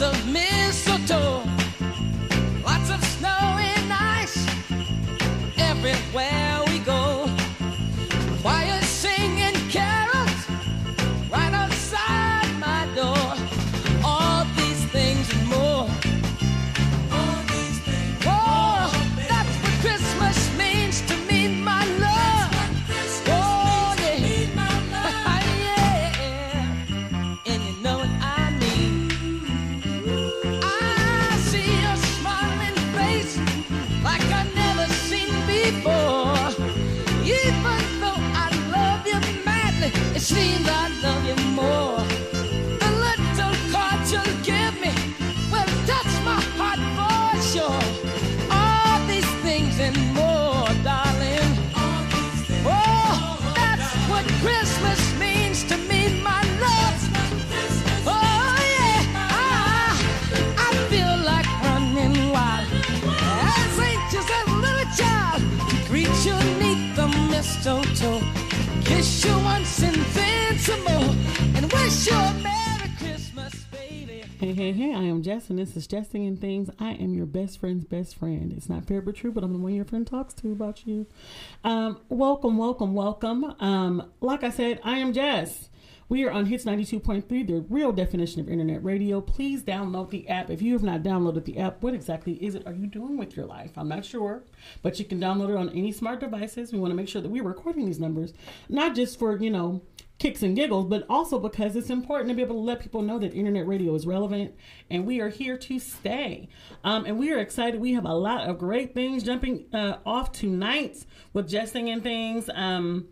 of mistletoe, Hey, hey, I am Jess, and this is Jesting and Things. I am your best friend's best friend. It's not fair but true, but I'm the one your friend talks to about you. Um, welcome, welcome, welcome. Um, like I said, I am Jess. We are on Hits 92.3, the real definition of internet radio. Please download the app. If you have not downloaded the app, what exactly is it are you doing with your life? I'm not sure, but you can download it on any smart devices. We want to make sure that we're recording these numbers, not just for, you know, kicks and giggles, but also because it's important to be able to let people know that internet radio is relevant and we are here to stay. Um, and we are excited. We have a lot of great things jumping uh, off tonight with Jesting and Things. Um,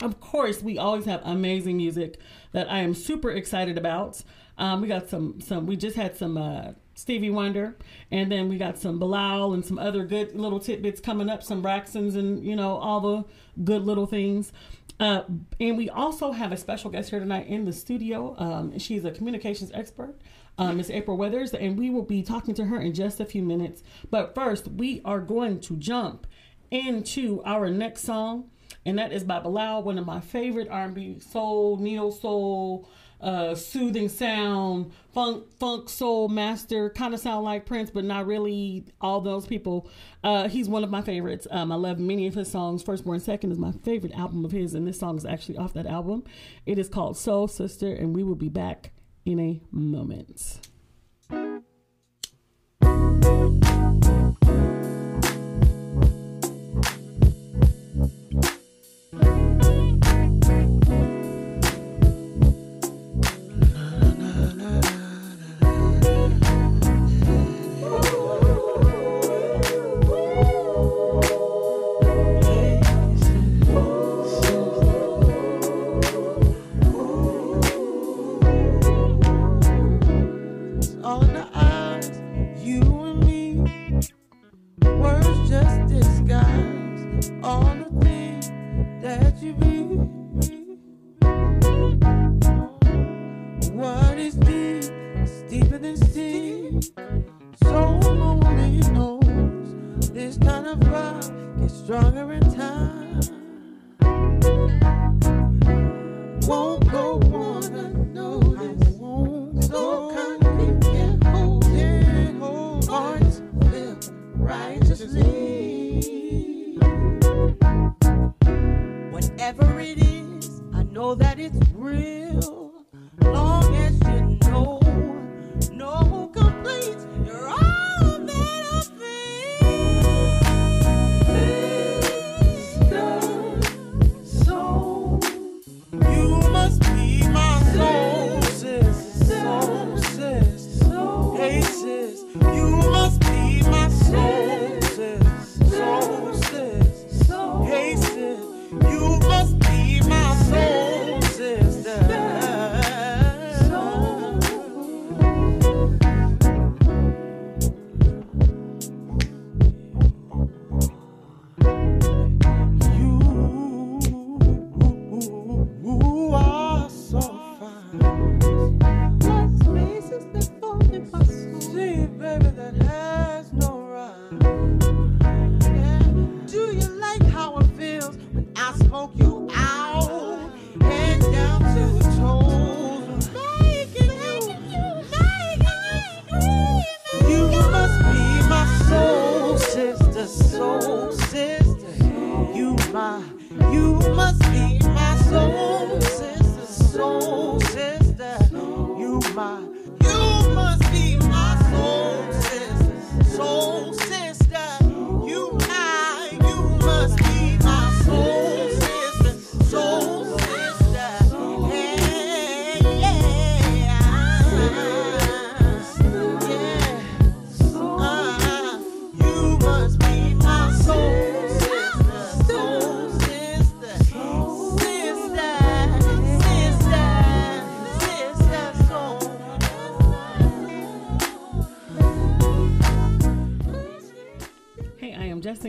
of course, we always have amazing music that I am super excited about. Um, we got some, some. We just had some uh, Stevie Wonder, and then we got some Bilal and some other good little tidbits coming up. Some Braxtons and you know all the good little things. Uh, and we also have a special guest here tonight in the studio. Um, she's a communications expert, uh, Miss April Weathers, and we will be talking to her in just a few minutes. But first, we are going to jump into our next song, and that is by Bilal, one of my favorite R&B soul, neo soul, uh, soothing sound, funk, funk soul master, kind of sound like Prince, but not really all those people. Uh, he's one of my favorites. Um, I love many of his songs. First Born Second is my favorite album of his, and this song is actually off that album. It is called Soul Sister, and we will be back in a moment.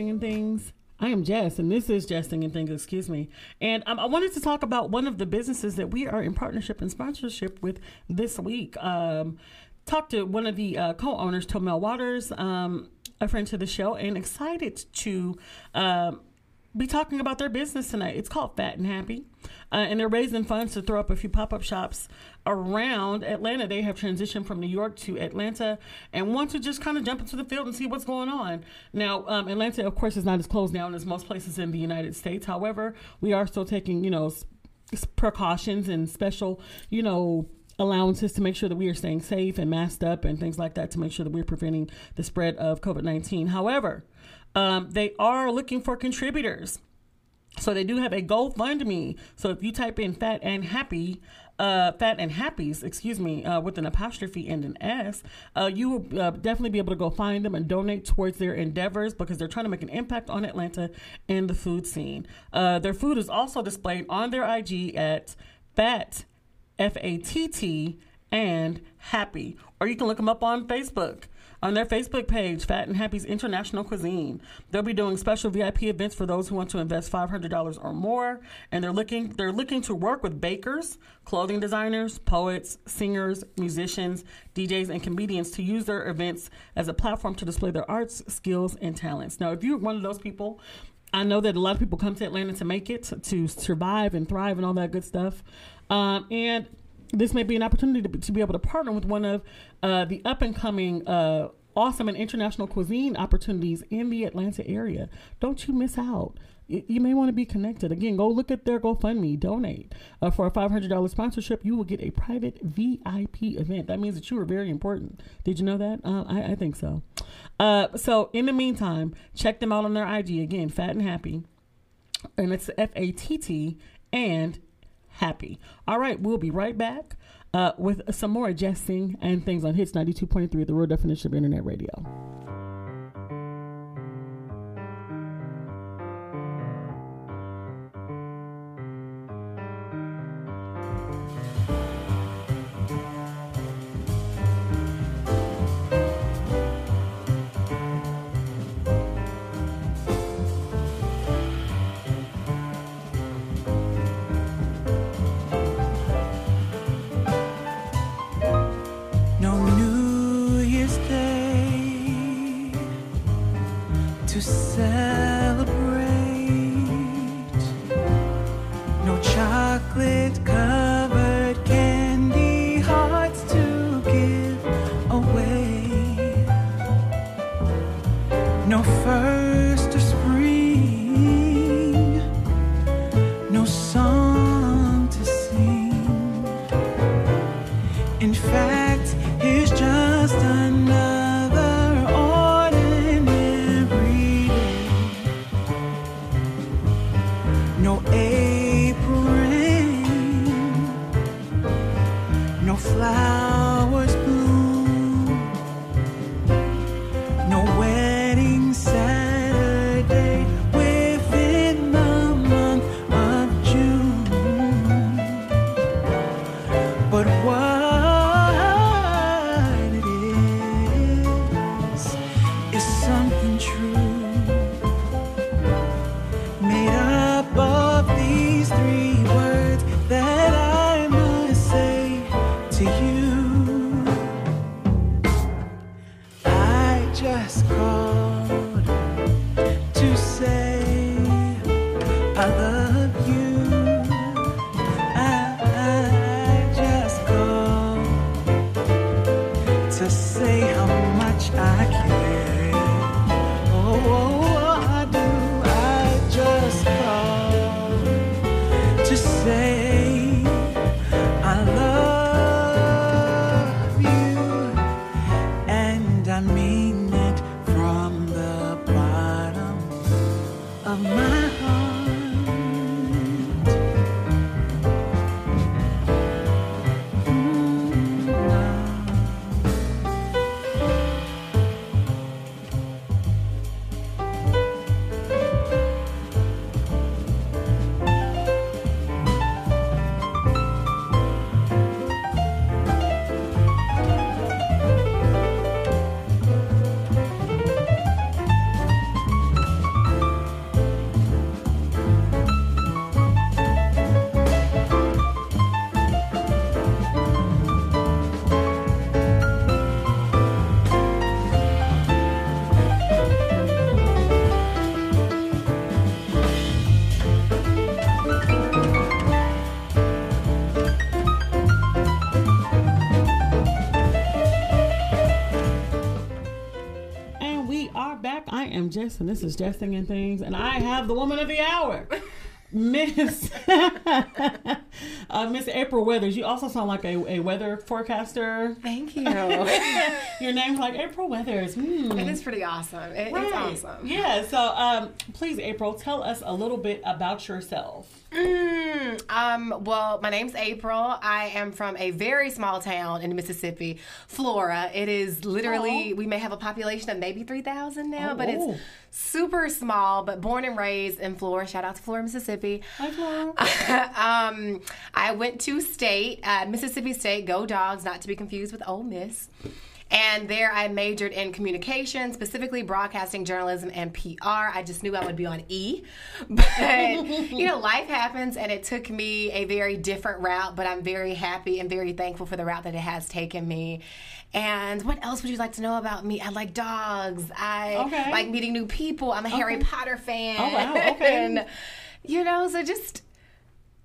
Jesting and Things. I am Jess, and this is Jesting and Things, excuse me. And um, I wanted to talk about one of the businesses that we are in partnership and sponsorship with this week. Um, talked to one of the uh, co owners, Tomel Waters, um, a friend to the show, and excited to. Um, be talking about their business tonight. It's called Fat and Happy, uh, and they're raising funds to throw up a few pop up shops around Atlanta. They have transitioned from New York to Atlanta and want to just kind of jump into the field and see what's going on. Now, um, Atlanta, of course, is not as closed down as most places in the United States. However, we are still taking, you know, precautions and special, you know, allowances to make sure that we are staying safe and masked up and things like that to make sure that we're preventing the spread of COVID 19. However, um, they are looking for contributors. So they do have a GoFundMe. So if you type in fat and happy, uh, fat and happies, excuse me, uh, with an apostrophe and an S, uh, you will uh, definitely be able to go find them and donate towards their endeavors because they're trying to make an impact on Atlanta and the food scene. Uh, their food is also displayed on their IG at fat, F A T T, and happy. Or you can look them up on Facebook on their Facebook page, Fat and Happy's International Cuisine. They'll be doing special VIP events for those who want to invest five hundred dollars or more, and they're looking they're looking to work with bakers, clothing designers, poets, singers, musicians, DJs, and comedians to use their events as a platform to display their arts, skills, and talents. Now, if you're one of those people. I know that a lot of people come to Atlanta to make it, to survive and thrive and all that good stuff. Um, and this may be an opportunity to, to be able to partner with one of uh, the up and coming uh, awesome and international cuisine opportunities in the Atlanta area. Don't you miss out. You may want to be connected. Again, go look at their GoFundMe, donate. Uh, for a $500 sponsorship, you will get a private VIP event. That means that you are very important. Did you know that? Uh, I, I think so. Uh, so, in the meantime, check them out on their IG. Again, Fat and Happy. And it's F A T T and happy. All right, we'll be right back uh, with some more jesting and things on Hits 92.3, the real definition of internet radio. And this is Jesting and Things, and I have the woman of the hour, Miss uh, Miss April Weathers. You also sound like a, a weather forecaster. Thank you. Your name's like April Weathers. Hmm. it is pretty awesome. It- It's awesome. Yeah. So, um, please, April, tell us a little bit about yourself. Mm, um, well, my name's April. I am from a very small town in Mississippi, Flora. It is literally, Oh. we may have a population of maybe 3,000 now, Oh, but oh. it's super small, but born and raised in Flora. Shout out to Flora, Mississippi. Hi, Flora. um, I went to state, uh, Mississippi State, go dogs, not to be confused with Ole Miss. And there I majored in communication, specifically broadcasting, journalism, and PR. I just knew I would be on E. But, you know, life happens and it took me a very different route, but I'm very happy and very thankful for the route that it has taken me. And what else would you like to know about me? I like dogs. I Okay. like meeting new people. I'm a Harry Potter fan. Oh, wow. Okay. and, you know, so just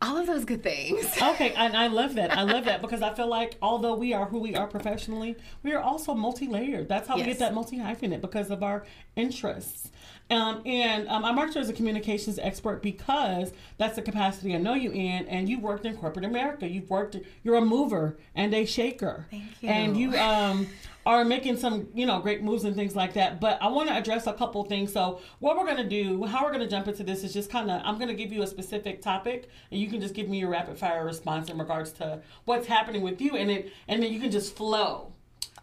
all of those good things. Okay, and I love that. I love that because I feel like although we are who we are professionally, we are also multi-layered. That's how we get that multi-hyphenate because of our interests. Um, and um, I marked you as a communications expert because that's the capacity I know you in. And you've worked in corporate America. You've worked. You're a mover and a shaker. Thank you. And you um, are making some, you know, great moves and things like that. But I want to address a couple things. So what we're going to do, how we're going to jump into this is just kind of, I'm going to give you a specific topic, and you can just give me your rapid fire response in regards to what's happening with you, and it, and then you can just flow,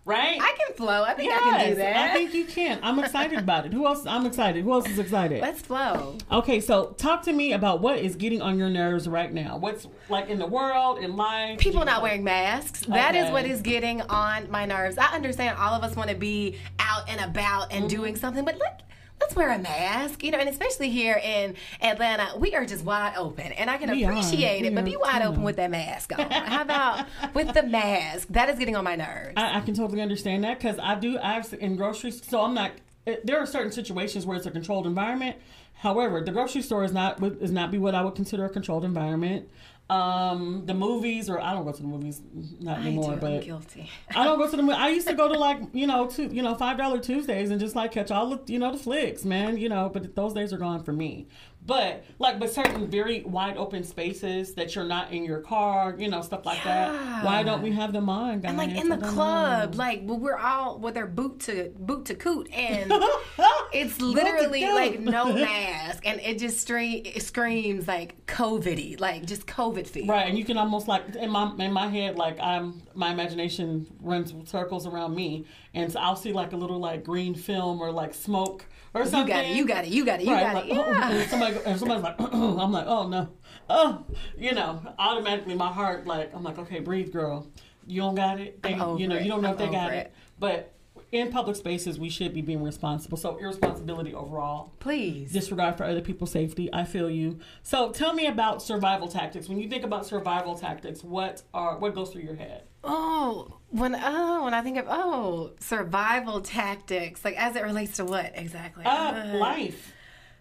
right? I can flow. I think I can do that. I think you can. I'm excited about it. Who else? I'm excited. Who else is excited? Let's flow. Okay, so talk to me about what is getting on your nerves right now. What's like in the world, in life? People not wearing masks. That is Okay. what is getting on my nerves. I understand all of us want to be out and about and Mm-hmm. doing something, but let, let's wear a mask, you know, and especially here in Atlanta, we are just wide open. And I can We are. appreciate it, We but are be wide open with that mask on. How about with the mask? That is getting on my nerves. I, I can totally understand that because I do. I've in groceries, so I'm not. it- There are certain situations where it's a controlled environment. However, the grocery store is not would- is not be what I would consider a controlled environment. Um, the movies, or I don't go to the movies not I anymore, do. but I'm guilty. I don't go to the. I used to go to like you know two you know five dollar Tuesdays and just like catch all the you know the flicks, man. You know, but those days are gone for me. But like, but certain very wide open spaces that you're not in your car, you know, stuff like that. Why don't we have them on, guys? And like in the club, know. like well, we're all with their boot to boot to coot, and it's literally like no mask, and it just stream, it screams like COVIDy, like just COVID feel. Right, and you can almost like in my in my head, like I'm my imagination runs circles around me, and so I'll see like a little like green film or like smoke or something. You got it. You got it. You got it. You Right, got it. like, oh, Yeah. and somebody, and somebody's like, I'm like, oh no, oh, you know, automatically my heart, like, I'm like, okay, breathe, girl. You don't got it. They, I'm you know, over you don't know it. if they got it. it. But in public spaces, we should be being responsible. So irresponsibility overall Please. disregard for other people's safety. I feel you. So tell me about survival tactics. When you think about survival tactics, what are what goes through your head? Oh, when oh when I think of oh survival tactics, like as it relates to what exactly? Uh, Uh, life.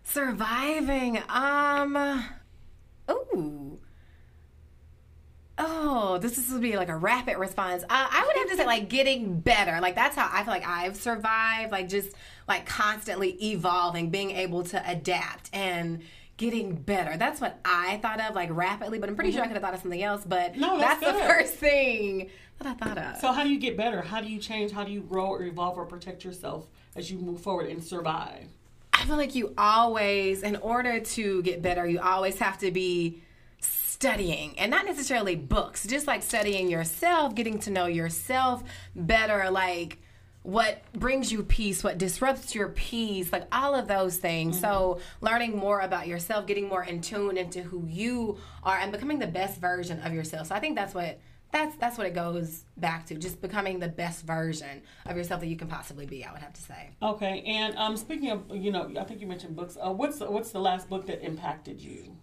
Surviving. Um. Ooh. Oh, this is would be like a rapid response. Uh, I would have to say like getting better. Like that's how I feel like I've survived. Like just like constantly evolving, being able to adapt and getting better. That's what I thought of like rapidly. But I'm pretty sure I could have thought of something else. But Mm-hmm. No, that's the first thing that I thought of. So how do you get better? How do you change? How do you grow or evolve or protect yourself as you move forward and survive? I feel like you always, in order to get better, you always have to be studying and not necessarily books, just like studying yourself, getting to know yourself better, like what brings you peace, what disrupts your peace, like all of those things. So, learning more about yourself, getting more in tune into who you are, and becoming the best version of yourself. So, I think that's what. That's that's what it goes back to, just becoming the best version of yourself that you can possibly be. I would have to say. Okay, and um, speaking of, you know, I think you mentioned books. Uh, what's what's the last book that impacted you?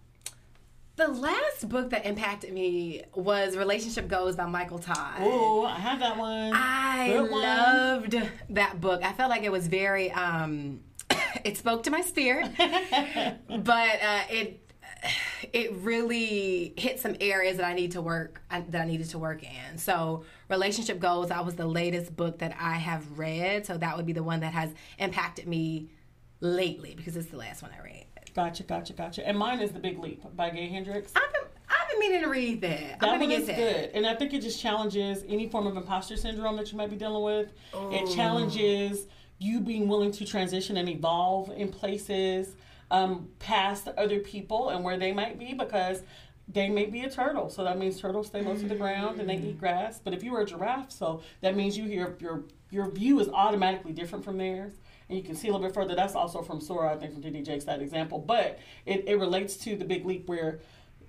The last book that impacted me was Relationship Goals by Michael Todd. Oh, I have that one. I Good one. loved that book. I felt like it was very um it spoke to my spirit. but uh it it really hit some areas that I need to work that I needed to work in. So, Relationship Goals, I was the latest book that I have read, so that would be the one that has impacted me lately because it's the last one I read. Gotcha, gotcha, gotcha. And mine is The Big Leap by Gay Hendricks. I've been, I've been meaning to read that. That I'm one is that. good, and I think it just challenges any form of imposter syndrome that you might be dealing with. It challenges you being willing to transition and evolve in places um, past other people and where they might be because they may be a turtle, so that means turtles stay low to the ground and they eat grass. But if you were a giraffe, so that means you hear your your view is automatically different from theirs. And you can see a little bit further. That's also from Sora, I think, from T.D. Jakes, that example. But it, it relates to the big leap where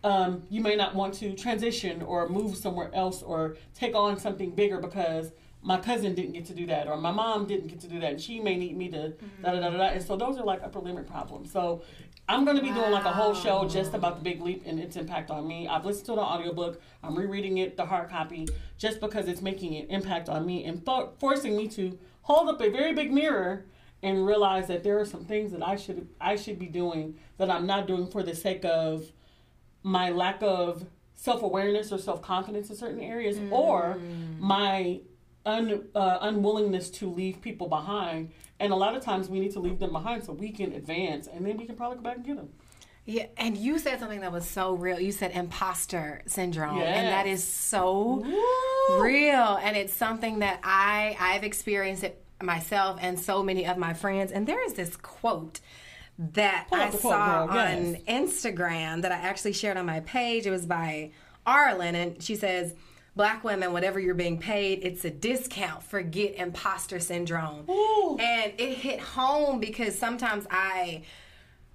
um, you may not want to transition or move somewhere else or take on something bigger because my cousin didn't get to do that or my mom didn't get to do that and she may need me to da da da da. da. And so those are like upper limit problems. So I'm going to be doing like a whole show just about the big leap and its impact on me. I've listened to the audiobook. I'm rereading it, the hard copy, just because it's making an impact on me and fo- forcing me to hold up a very big mirror and realize that there are some things that I should I should be doing that I'm not doing for the sake of my lack of self awareness or self confidence in certain areas, or my un, uh, unwillingness to leave people behind. And a lot of times we need to leave them behind so we can advance, and then we can probably go back and get them. Yeah, and you said something that was so real. You said imposter syndrome, and that is Yes. is so real. And it's something that I I've experienced it myself and so many of my friends. And there is this quote that Pull I quote, saw on yes. Instagram that I actually shared on my page. It was by Arlen, and she says. Black women, whatever you're being paid, it's a discount. Forget imposter syndrome. Ooh. And it hit home because sometimes I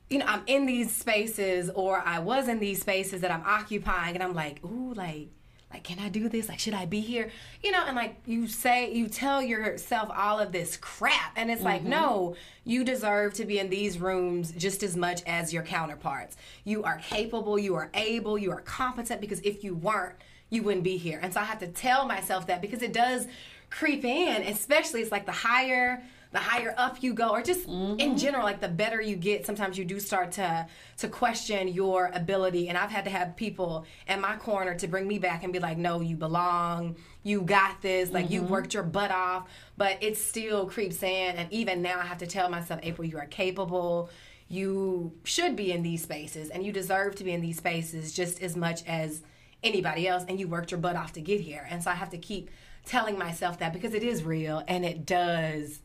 you know, I'm in these spaces or I was in these spaces that I'm occupying and I'm like, ooh, like, like, can I do this? Like, should I be here? You know, and like you say, you tell yourself all of this crap. And it's like, mm-hmm. no, you deserve to be in these rooms just as much as your counterparts. You are capable, you are able, you are competent because if you weren't, you wouldn't be here. And so I have to tell myself that because it does creep in, especially it's like the higher the higher up you go or just in mm-hmm. general like the better you get sometimes you do start to to question your ability. And i've had to have people in my corner to bring me back and be like no you belong you got this like you mm-hmm. worked your butt off. But it still creeps in. And even now i have to tell myself april you are capable. You should be in these spaces and you deserve to be in these spaces just as much as anybody else. And you worked your butt off to get here. And so i have to keep telling myself that because it is real and it does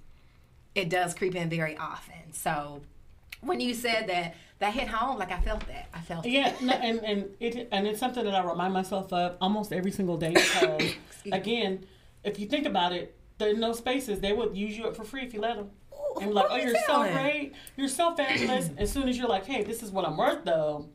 it does creep in very often. So when you said that, that hit home. Like I felt that. I felt it. Yeah, no, and and it and it's something that I remind myself of almost every single day because again, if you think about it, there are no spaces. They would use you up for free if you let them. Ooh, And like, oh, you you're so great, you're so fabulous. as soon as you're like, hey, this is what I'm worth, though.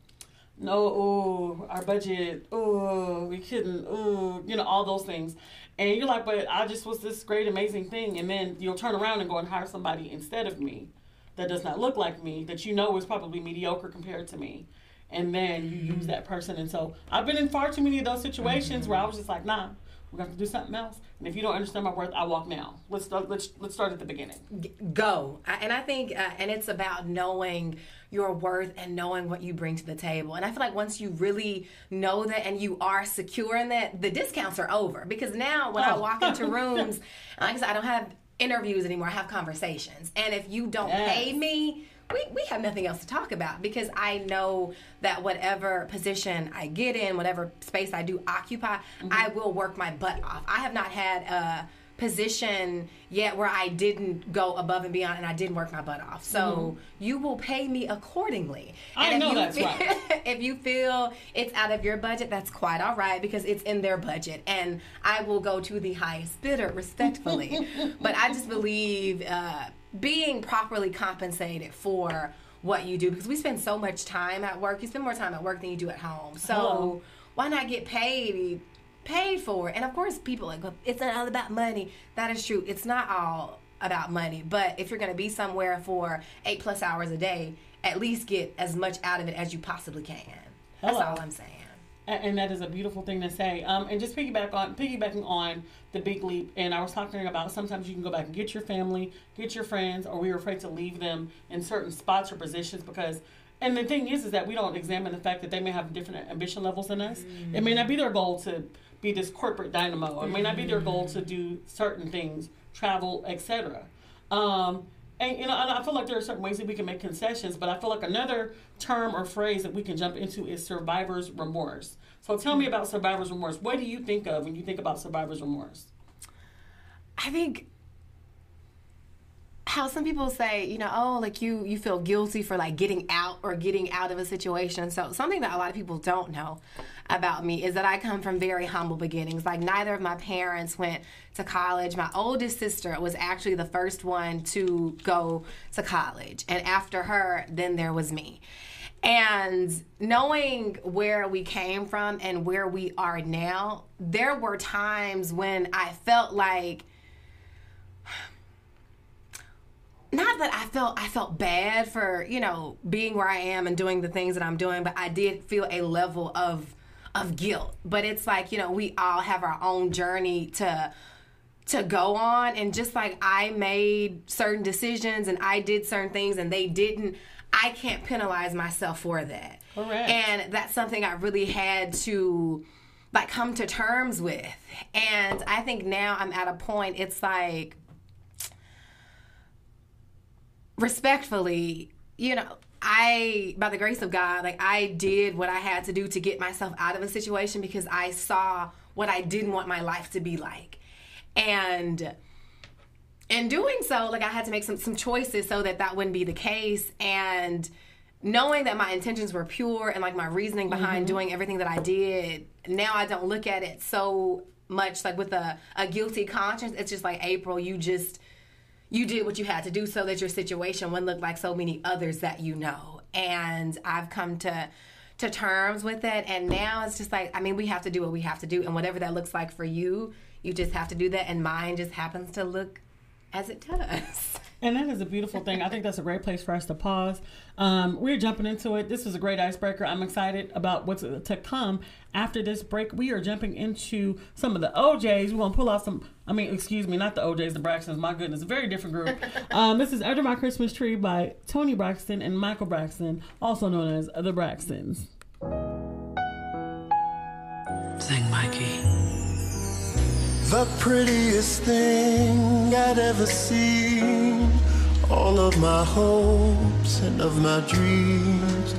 No, ooh, our budget, ooh, we couldn't, ooh, you know, all those things. And you're like, but I just was this great, amazing thing. And then you'll turn around and go and hire somebody instead of me that does not look like me, that you know is probably mediocre compared to me. And then you use that person. And so I've been in far too many of those situations where I was just like, nah, we're going to do something else. And if you don't understand my worth, I walk now. Let's start, let's, let's start at the beginning. Go I, and i think uh, and it's about knowing your worth and knowing what you bring to the table. And i feel like once you really know that and you are secure in that the discounts are over. Because now when i Oh. walk into rooms like i said i don't have interviews anymore. I have conversations. And if you don't pay me we, we have nothing else to talk about. Because I know that whatever position I get in, whatever space I do occupy, mm-hmm. I will work my butt off. I have not had a position yet where I didn't go above and beyond and I didn't work my butt off. So you will pay me accordingly. I and know if you that's feel, right. if you feel it's out of your budget, that's quite all right because it's in their budget, and I will go to the highest bidder respectfully. but I just believe uh, being properly compensated for what you do because we spend so much time at work. You spend more time at work than you do at home. So Hello. why not get paid? Paid for and of course, people like it's not all about money. That is true. It's not all about money, but if you're going to be somewhere for eight plus hours a day, at least get as much out of it as you possibly can. That's Hello. all I'm saying. And, and that is a beautiful thing to say. Um, and just piggyback on piggybacking on the big leap. And I was talking about sometimes you can go back and get your family, get your friends, or we are afraid to leave them in certain spots or positions because. And the thing is, is that we don't examine the fact that they may have different ambition levels than us. It may not be their goal to be this corporate dynamo. It may not be their goal to do certain things, travel, etc. Um, and you know, and I feel like there are certain ways that we can make concessions, but I feel like another term or phrase that we can jump into is survivor's remorse. So tell me about survivor's remorse. What do you think of when you think about survivor's remorse? I think how some people say, you know, oh, like you you feel guilty for like getting out or getting out of a situation. So something that a lot of people don't know about me is that I come from very humble beginnings. Like neither of my parents went to college. My oldest sister was actually the first one to go to college, and after her, then there was me. And knowing where we came from and where we are now, there were times when I felt like not that I felt I felt bad for you know being where I am and doing the things that I'm doing, but I did feel a level of of guilt. But it's like you know we all have our own journey to to go on, and just like I made certain decisions and I did certain things and they didn't, I can't penalize myself for that. Correct. And that's something I really had to like come to terms with. And I think now I'm at a point. It's like respectfully, you know, I, by the grace of God, like I did what I had to do to get myself out of a situation because I saw what I didn't want my life to be like. And in doing so, like I had to make some, some choices so that that wouldn't be the case. And knowing that my intentions were pure and like my reasoning behind mm-hmm. doing everything that I did, now I don't look at it so much like with a, a guilty conscience. It's just like, April, you just you did what you had to do so that your situation wouldn't look like so many others that you know. And I've come to to terms with it and now it's just like I mean we have to do what we have to do and whatever that looks like for you, you just have to do that and mine just happens to look as it does. And that is a beautiful thing. I think that's a great place for us to pause. Um, we're jumping into it. This is a great icebreaker. I'm excited about what's to come after this break. We are jumping into some of the OJs. We're going to pull out some, I mean, excuse me, not the OJs, the Braxtons. My goodness, a very different group. um, this is Under My Christmas Tree by Toni Braxton and Michael Braxton, also known as the Braxtons. Sing, Mikey. The prettiest thing I'd ever seen. All of my hopes and of my dreams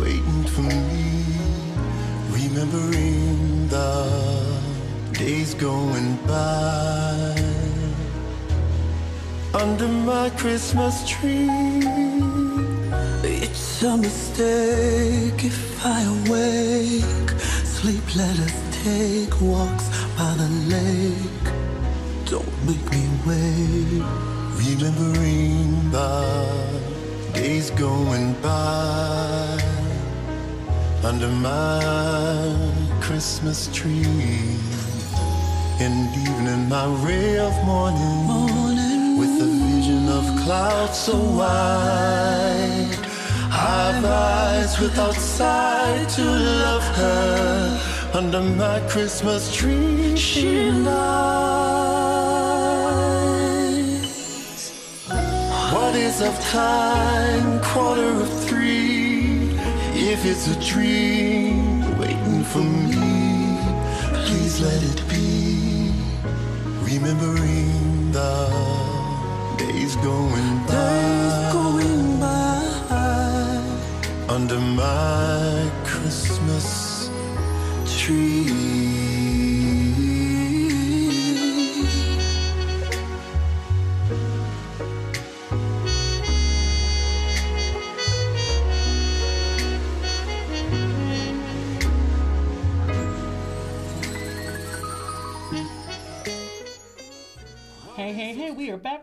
waiting for me. Remembering the days going by. Under my Christmas tree. It's a mistake if I awake. Sleep, let us take walks by the lake. Don't make me wait. Remembering the days going by under my Christmas tree. And evening, my ray of morning, Morning. with a vision of clouds so wide. I've eyes without sight to love her under my Christmas tree. She I. What is of time? Quarter of three. If it's a dream waiting for me, please let it be. Remembering the days going by Days going by. under my Christmas tree.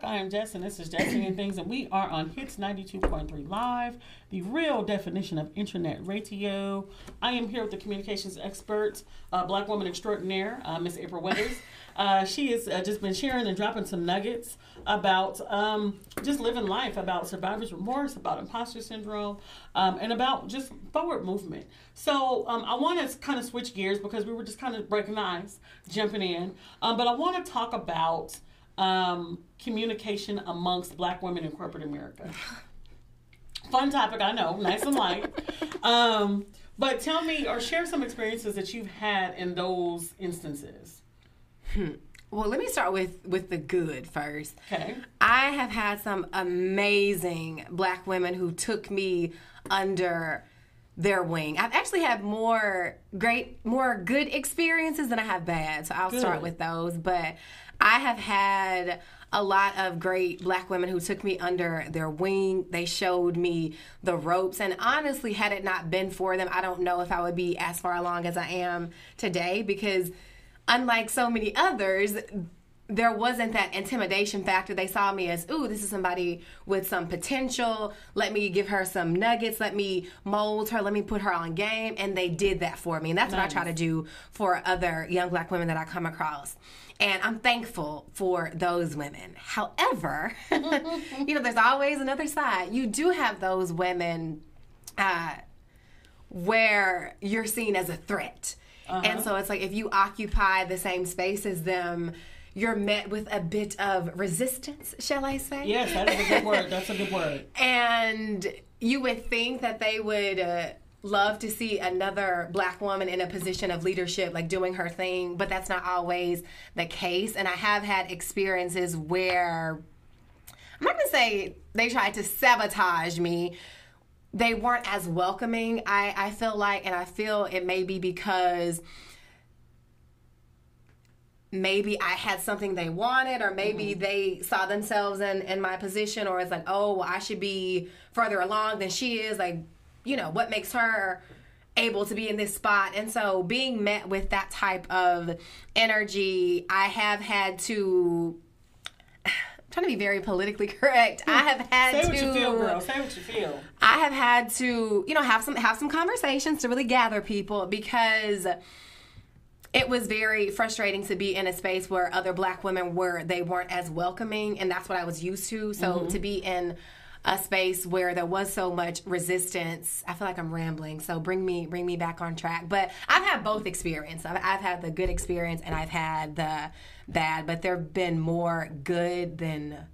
I am Jess, and this is Jesting and Things, and we are on Hits 92.3 Live, the real definition of internet radio. I am here with the communications expert, uh, black woman extraordinaire, uh, Miss April Weathers. Uh, she has uh, just been sharing and dropping some nuggets about um, just living life, about survivor's remorse, about imposter syndrome, um, and about just forward movement. So um, I want to kind of switch gears because we were just kind of breaking ice, jumping in, um, but I want to talk about um, communication amongst black women in corporate America. Fun topic, I know, nice and light. Um, but tell me or share some experiences that you've had in those instances. Well, let me start with with the good first. Okay. I I have had some amazing black women who took me under their wing. I've actually had more great, more good experiences than I have bad. So I'll start with those. But I have had a lot of great black women who took me under their wing. They showed me the ropes. And honestly, had it not been for them, I don't know if I would be as far along as I am today because unlike so many others, there wasn't that intimidation factor. They saw me as, ooh, this is somebody with some potential. Let me give her some nuggets. Let me mold her. Let me put her on game. And they did that for me. And that's what I try to do for other young black women that I come across. And I'm thankful for those women. However, you know, there's always another side. You do have those women uh, where you're seen as a threat. And so it's like if you occupy the same space as them, you're met with a bit of resistance, shall I say? Yes, that is a good word. That's a good word. And you would think that they would uh, love to see another black woman in a position of leadership, like doing her thing, but that's not always the case. And I have had experiences where I'm not gonna say they tried to sabotage me. They weren't as welcoming. I, I feel like, and I feel it may be because maybe I had something they wanted, or maybe mm-hmm. they saw themselves in, in my position, or it's like, oh, well, I should be further along than she is. Like, you know, what makes her able to be in this spot? And so being met with that type of energy, I have had to. I'm trying to be very politically correct. I have hmm. had Say to what you feel, girl. Say what you feel. I have had to, you know, have some have some conversations to really gather people because it was very frustrating to be in a space where other black women were they weren't as welcoming and that's what I was used to. So mm-hmm. to be in a space where there was so much resistance, I feel like I'm rambling. So bring me bring me back on track. But I've had both experience. I've, I've had the good experience and I've had the bad, but there've been more good than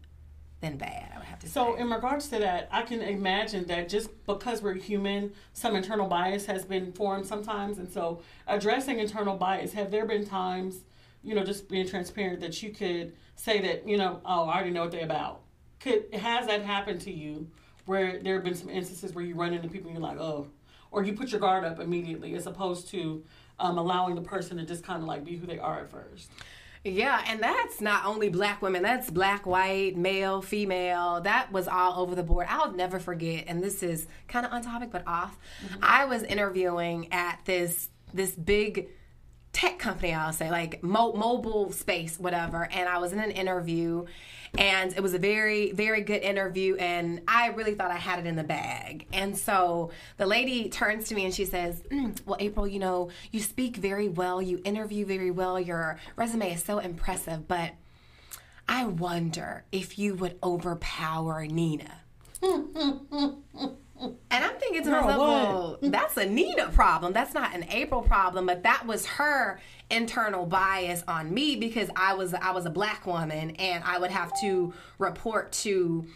than bad. I would have to say. So, say. in regards to that, I can imagine that just because we're human, some internal bias has been formed sometimes. And so, addressing internal bias, have there been times, you know, just being transparent, that you could say that, you know, oh, I already know what they're about? Could has that happened to you, where there have been some instances where you run into people and you're like, oh, or you put your guard up immediately, as opposed to um, allowing the person to just kind of like be who they are at first? Yeah, and that's not only black women, that's black, white, male, female. That was all over the board. I'll never forget, and this is kind of on topic but off. I was interviewing at this this big tech company, I'll say, like mo- mobile space, whatever. And I was in an interview, and it was a very, very good interview. And I really thought I had it in the bag. And so the lady turns to me and she says, "Mm, Well, April, you know, you speak very well, you interview very well, your resume is so impressive, but I wonder if you would overpower Nina. And I'm thinking to Girl, myself, well, that's a Nina problem. That's not an April problem, but that was her internal bias on me because I was I was a black woman and I would have to report to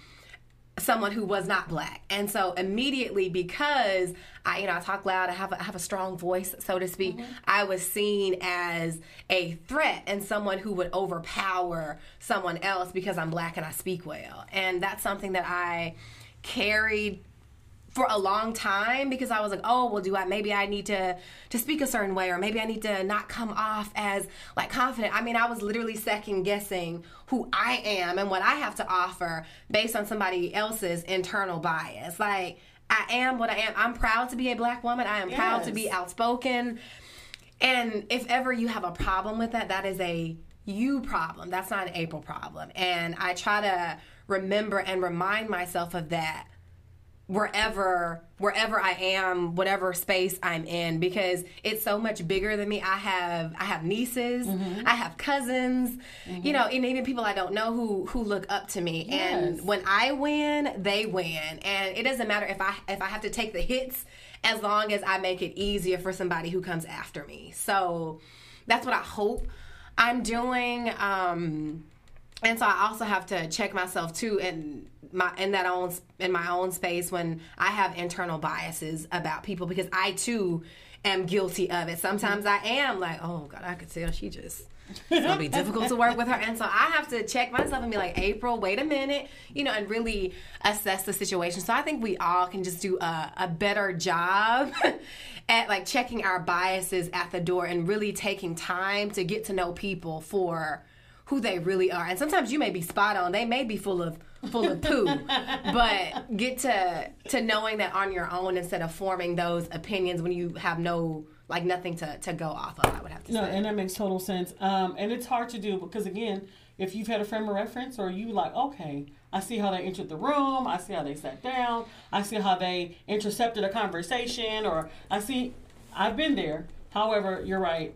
someone who was not black. And so immediately because I you know I talk loud, I have a, I have a strong voice so to speak, mm-hmm. I was seen as a threat and someone who would overpower someone else because I'm black and I speak well. And that's something that I carried for a long time because I was like, oh, well, do I maybe I need to to speak a certain way, or maybe I need to not come off as like confident. I mean, I was literally second guessing who I am and what I have to offer based on somebody else's internal bias. Like I am what I am. I'm proud to be a black woman. I am proud to be outspoken. And if ever you have a problem with that, that is a you problem. That's not an April problem. And I try to remember and remind myself of that wherever wherever I am, whatever space I'm in, because it's so much bigger than me. I have I have nieces, I have cousins, you know, and even people I don't know who who look up to me. Yes. And when I win, they win, and it doesn't matter if I if I have to take the hits, as long as I make it easier for somebody who comes after me. So that's what I hope I'm doing. Um, and so I also have to check myself too in my in that own in my own space when I have internal biases about people because I too am guilty of it. Sometimes I am like, oh God, I could tell she just It's gonna be difficult to work with her, and so I have to check myself and be like, April, wait a minute, you know, and really assess the situation. So I think we all can just do a, a better job at like checking our biases at the door and really taking time to get to know people for who they really are. And sometimes you may be spot on; they may be full of full of poo, but get to to knowing that on your own instead of forming those opinions when you have no like nothing to, to go off of. I would have to say. No, say. and that makes total sense. Um, and it's hard to do because again, if you've had a frame of reference or you like, okay, I see how they entered the room, I see how they sat down, I see how they intercepted a conversation, or I see, I've been there. However, you're right.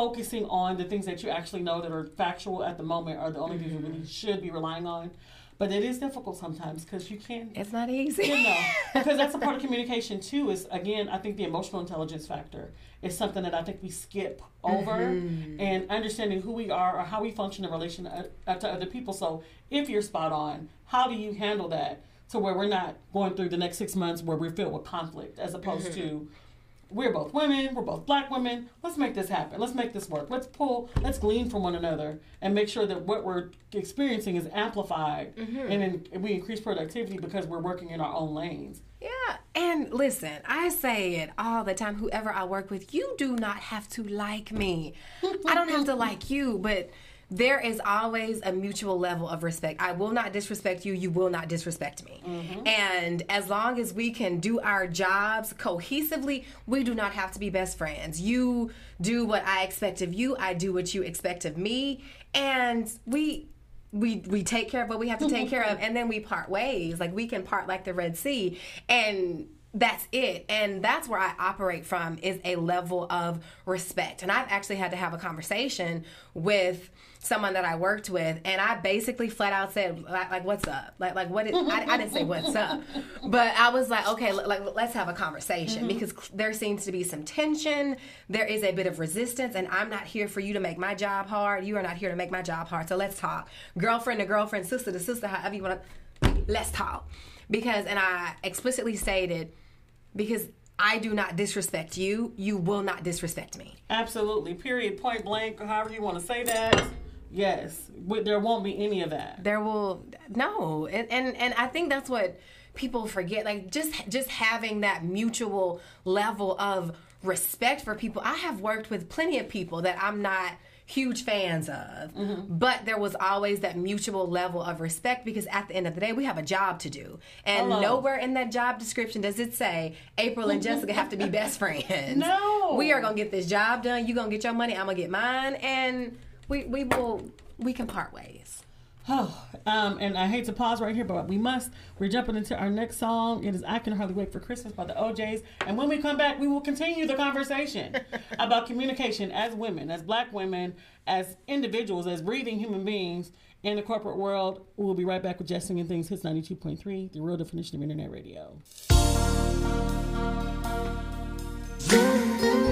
Focusing on the things that you actually know that are factual at the moment are the only things you really should be relying on. But it is difficult sometimes because you can't it's not easy. you know, because that's a part of communication too. Is again, I think the emotional intelligence factor is something that I think we skip over, Mm-hmm. and understanding who we are or how we function in relation to, uh, to other people. So, if you're spot on, how do you handle that to where we're not going through the next six months where we're filled with conflict, as opposed Mm-hmm. to we're both women, we're both black women. Let's make this happen. Let's make this work. Let's pull, let's glean from one another and make sure that what we're experiencing is amplified Mm-hmm. and then we increase productivity because we're working in our own lanes. Yeah, and listen, I say it all the time. Whoever I work with, you do not have to like me. I don't have to like you, but there is always a mutual level of respect. I will not disrespect you. You will not disrespect me. Mm-hmm. And as long as we can do our jobs cohesively, we do not have to be best friends. You do what I expect of you. I do what you expect of me, and we we we take care of what we have to take care of mm-hmm. and then we part ways like we can part like the red sea and that's it and that's where i operate from is a level of respect and i've actually had to have a conversation with someone that i worked with and i basically flat out said like, like what's up like like what is, I, I didn't say what's up but i was like okay l- like let's have a conversation mm-hmm. because there seems to be some tension there is a bit of resistance and i'm not here for you to make my job hard you are not here to make my job hard so let's talk girlfriend to girlfriend sister to sister however you want to let's talk because and i explicitly stated because i do not disrespect you you will not disrespect me Absolutely. Period. Point blank. Or however you want to say that. Yes. But there won't be any of that. there will no. And, and and i think that's what people forget. Like just just having that mutual level of respect for people. I have worked with plenty of people that i'm not huge fans of mm-hmm. but there was always that mutual level of respect because at the end of the day we have a job to do. And Hello. nowhere in that job description does it say april and jessica have to be best friends. No. we are gonna get this job done. You gonna get your money. I'm gonna get mine. And we we will we can part ways Oh, um, and I hate to pause right here, but we must. We're jumping into our next song. It is I Can Hardly Wait for Christmas by the O'Jays. And when we come back, we will continue the conversation about communication as women, as black women, as individuals, as breathing human beings in the corporate world. We'll be right back with Jesting and Things, Hits 92.3, the real definition of internet radio.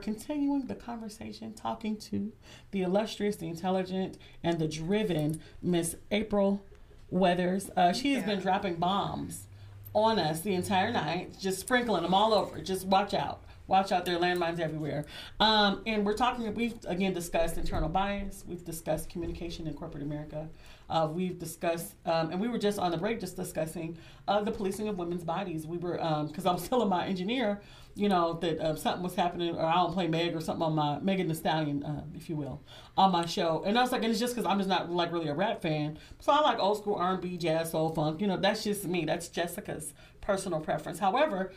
continuing the conversation talking to the illustrious, the intelligent, and the driven Miss April Weathers. Uh, she has been dropping bombs on us the entire night, just sprinkling them all over. Just watch out. Watch out, there are landmines everywhere. Um, and we're talking, we've again discussed internal bias, we've discussed communication in corporate America, uh, we've discussed, um, and we were just on the break just discussing uh, the policing of women's bodies. We were, because I was telling my engineer, you know, that uh, something was happening, or I don't play Meg or something on my, Megan Thee Stallion, uh, if you will, on my show. And I was like, and it's just because I'm just not like really a rap fan. So I like old school R&B, jazz, soul, funk. You know, that's just me. That's Jessica's personal preference. However,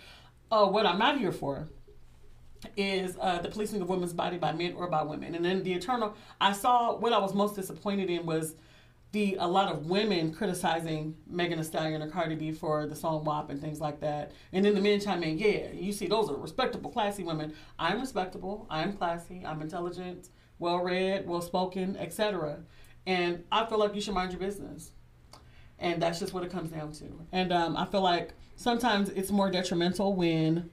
uh, what I'm not here for is uh, the policing of women's body by men or by women. And then the eternal, I saw what I was most disappointed in was the a lot of women criticizing Megan Thee Stallion or Cardi B for the song WAP and things like that. And then the men chime in, yeah, you see, those are respectable, classy women. I'm respectable, I'm classy, I'm intelligent, well read, well spoken, etc. And I feel like you should mind your business. And that's just what it comes down to. And um, I feel like sometimes it's more detrimental when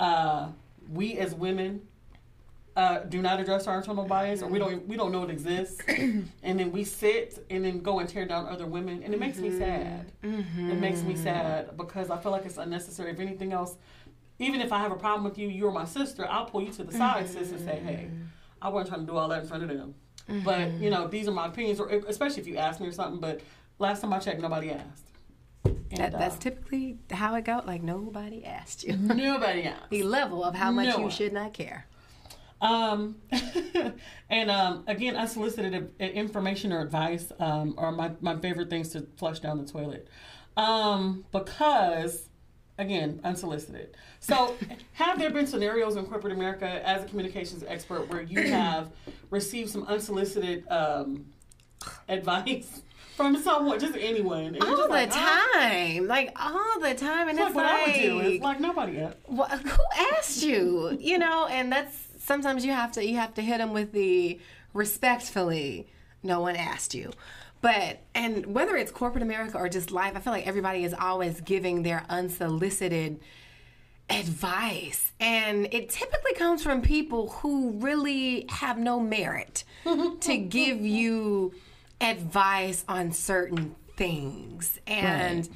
uh, we as women uh, do not address our internal bias, or we don't we don't know it exists, and then we sit and then go and tear down other women, and it makes me sad. It makes me sad because I feel like it's unnecessary. If anything else, even if I have a problem with you, you're my sister. I'll pull you to the side, sis, and say, "Hey, I wasn't trying to do all that in front of them." But you know, these are my opinions, or especially if you ask me or something. But last time I checked, nobody asked. And, That, that's uh, typically how it goes. Like nobody asked you. nobody asked. the level of how much No you should not care. Um, and um, again, unsolicited information or advice um, are my, my favorite things to flush down the toilet. Um, because, again, unsolicited. So, have there been scenarios in corporate America as a communications expert where you have received some unsolicited um, advice from someone, just anyone? All just the like, "Ah." time, like all the time, and It's like it's what I would do. It's like, like nobody asked. Well, who asked you? You know, and that's sometimes you have to you have to hit them with the respectfully. No one asked you. But and whether it's corporate America or just life, I feel like everybody is always giving their unsolicited advice. And it typically comes from people who really have no merit to give you advice on certain things. And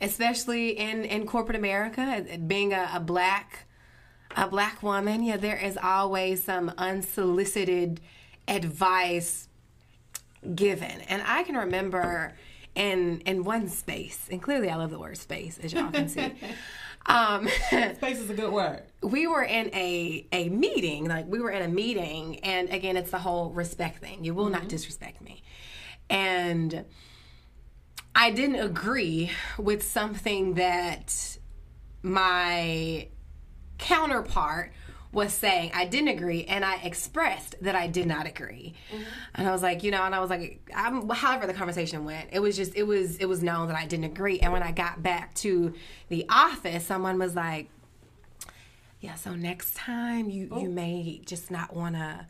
especially in, in corporate America, being a, a black a black woman, yeah, there is always some unsolicited advice given. And I can remember in in one space, and clearly I love the word space, as y'all can see. Um, Space is a good word. we were in a a meeting, like we were in a meeting, and again, it's the whole respect thing. You will not disrespect me, and I didn't agree with something that my counterpart was saying I didn't agree, and I expressed that I did not agree. Mm-hmm. And I was like, you know, and I was like, I'm, however the conversation went, it was just, it was, it was known that I didn't agree. And when I got back to the office, someone was like, yeah, so next time you you oh. may just not want to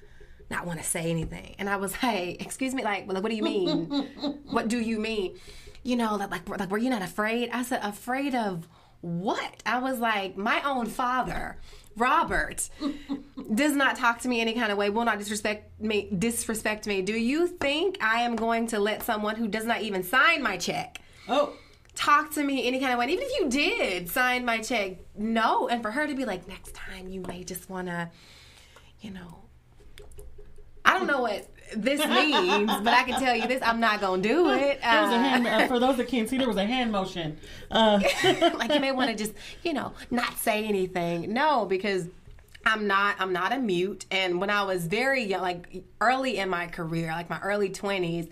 not want to say anything. And I was like, excuse me, like, like what do you mean? what do you mean? You know, like, like, like, were you not afraid? I said, afraid of what? I was like, my own father, Robert, does not talk to me any kind of way, will not disrespect me, disrespect me. Do you think I am going to let someone who does not even sign my check Oh, talk to me any kind of way. And even if you did sign my check, no. And for her to be like, next time you may just want to, you know, I don't know what this means, but I can tell you this: I'm not gonna do it. there was a Uh, hand. Uh, for those that can't see, there was a hand motion. Uh, like you may want to just you know not say anything no because i'm not i'm not a mute and when i was very young like early in my career like my early 20s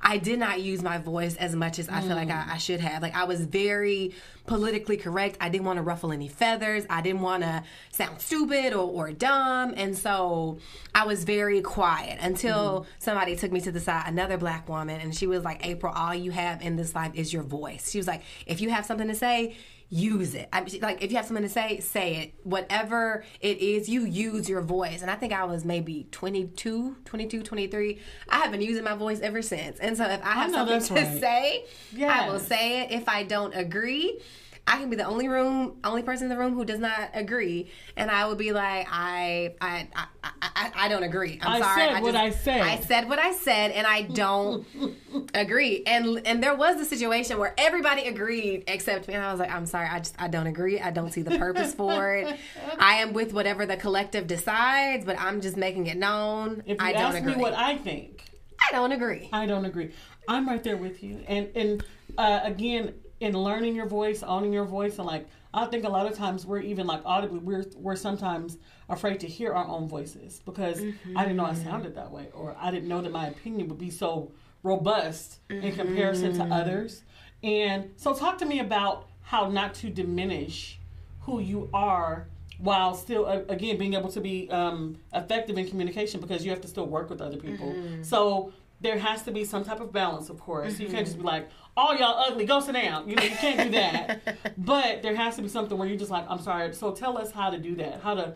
I did not use my voice as much as I feel like I, mm. I should have. Like I was very politically correct. I didn't want to ruffle any feathers. I didn't want to sound stupid or, or dumb, and so I was very quiet until mm-hmm. somebody took me to the side, another black woman, and she was like, "April, all you have in this life is your voice." She was like, "If you have something to say, use it. I mean, like if you have something to say, say it. Whatever it is, you use your voice. And I think I was maybe 22, 22, 23. I have been using my voice ever since. And so if I have know something to right. say, I will say it. If I don't agree, I can be the only room, only person in the room who does not agree, and I would be like, I, I, I, I, I, I don't agree. I'm I sorry. said what I said. I said what I said, and I don't agree. And and there was a situation where everybody agreed except me, and I was like, I'm sorry, I just I don't agree. I don't see the purpose for it. I am with whatever the collective decides, but I'm just making it known. if you I don't ask agree. me what I think, I don't agree. I don't agree. I'm right there with you. And and uh, again, in learning your voice, owning your voice, and like I think a lot of times we're even like audibly we're we're sometimes afraid to hear our own voices because I didn't know I sounded that way, or I didn't know that my opinion would be so robust in comparison to others. And so, talk to me about how not to diminish who you are while still uh, again being able to be um, effective in communication because you have to still work with other people. So there has to be some type of balance of course you can't just be mm-hmm. like all y'all ugly go sit down you know you can't do that but there has to be something where you're just like i'm sorry so tell us how to do that how to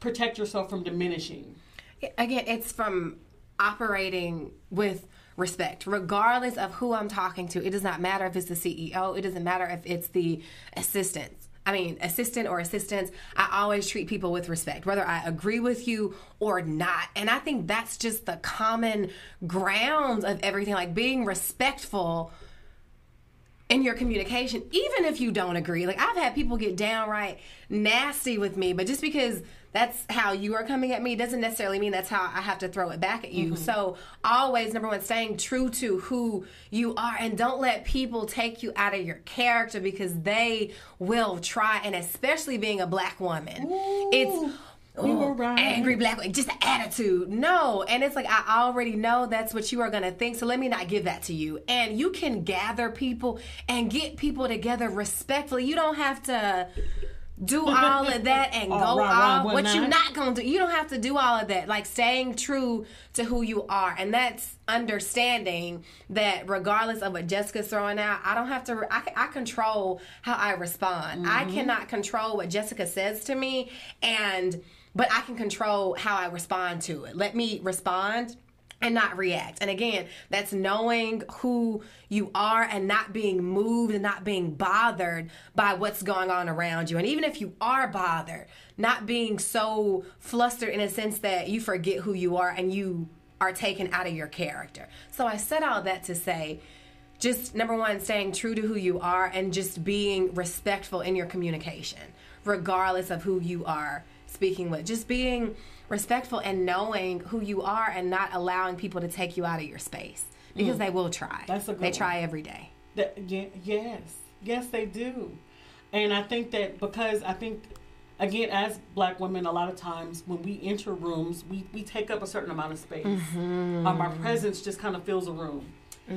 protect yourself from diminishing Again, it's from operating with respect, regardless of who I'm talking to. It does not matter if it's the CEO. It doesn't matter if it's the assistant. I mean, assistant or assistants, I always treat people with respect, whether I agree with you or not. And I think that's just the common grounds of everything, like being respectful in your communication, even if you don't agree. Like I've had people get downright nasty with me, but just because that's how you are coming at me doesn't necessarily mean that's how I have to throw it back at you. Mm-hmm. So always number one, staying true to who you are and don't let people take you out of your character because they will try and especially being a black woman. It's We were right. angry black just the attitude no and it's like i already know that's what you are going to think so let me not give that to you and you can gather people and get people together respectfully you don't have to do all of that and All go rah, rah, all one what you night. not gonna do. You don't have to do all of that. Like staying true to who you are. And that's understanding that regardless of what jessica's throwing out i don't have to i, I control how i respond. I Mm-hmm. cannot control what jessica says to me and but i can control how i respond to it. Let me respond and not react. And again, that's knowing who you are and not being moved and not being bothered by what's going on around you. And even if you are bothered, not being so flustered in a sense that you forget who you are and you are taken out of your character. So I said all that to say just number one, staying true to who you are and just being respectful in your communication, regardless of who you are speaking with. Just being respectful and knowing who you are and not allowing people to take you out of your space because they will try. Mm. That's a good they one. try every day. That, ye- yes, yes, they do, and I think that because I think, again, as Black women, a lot of times when we enter rooms, we we take up a certain amount of space. Mm-hmm. Um, our presence just kind of fills a room,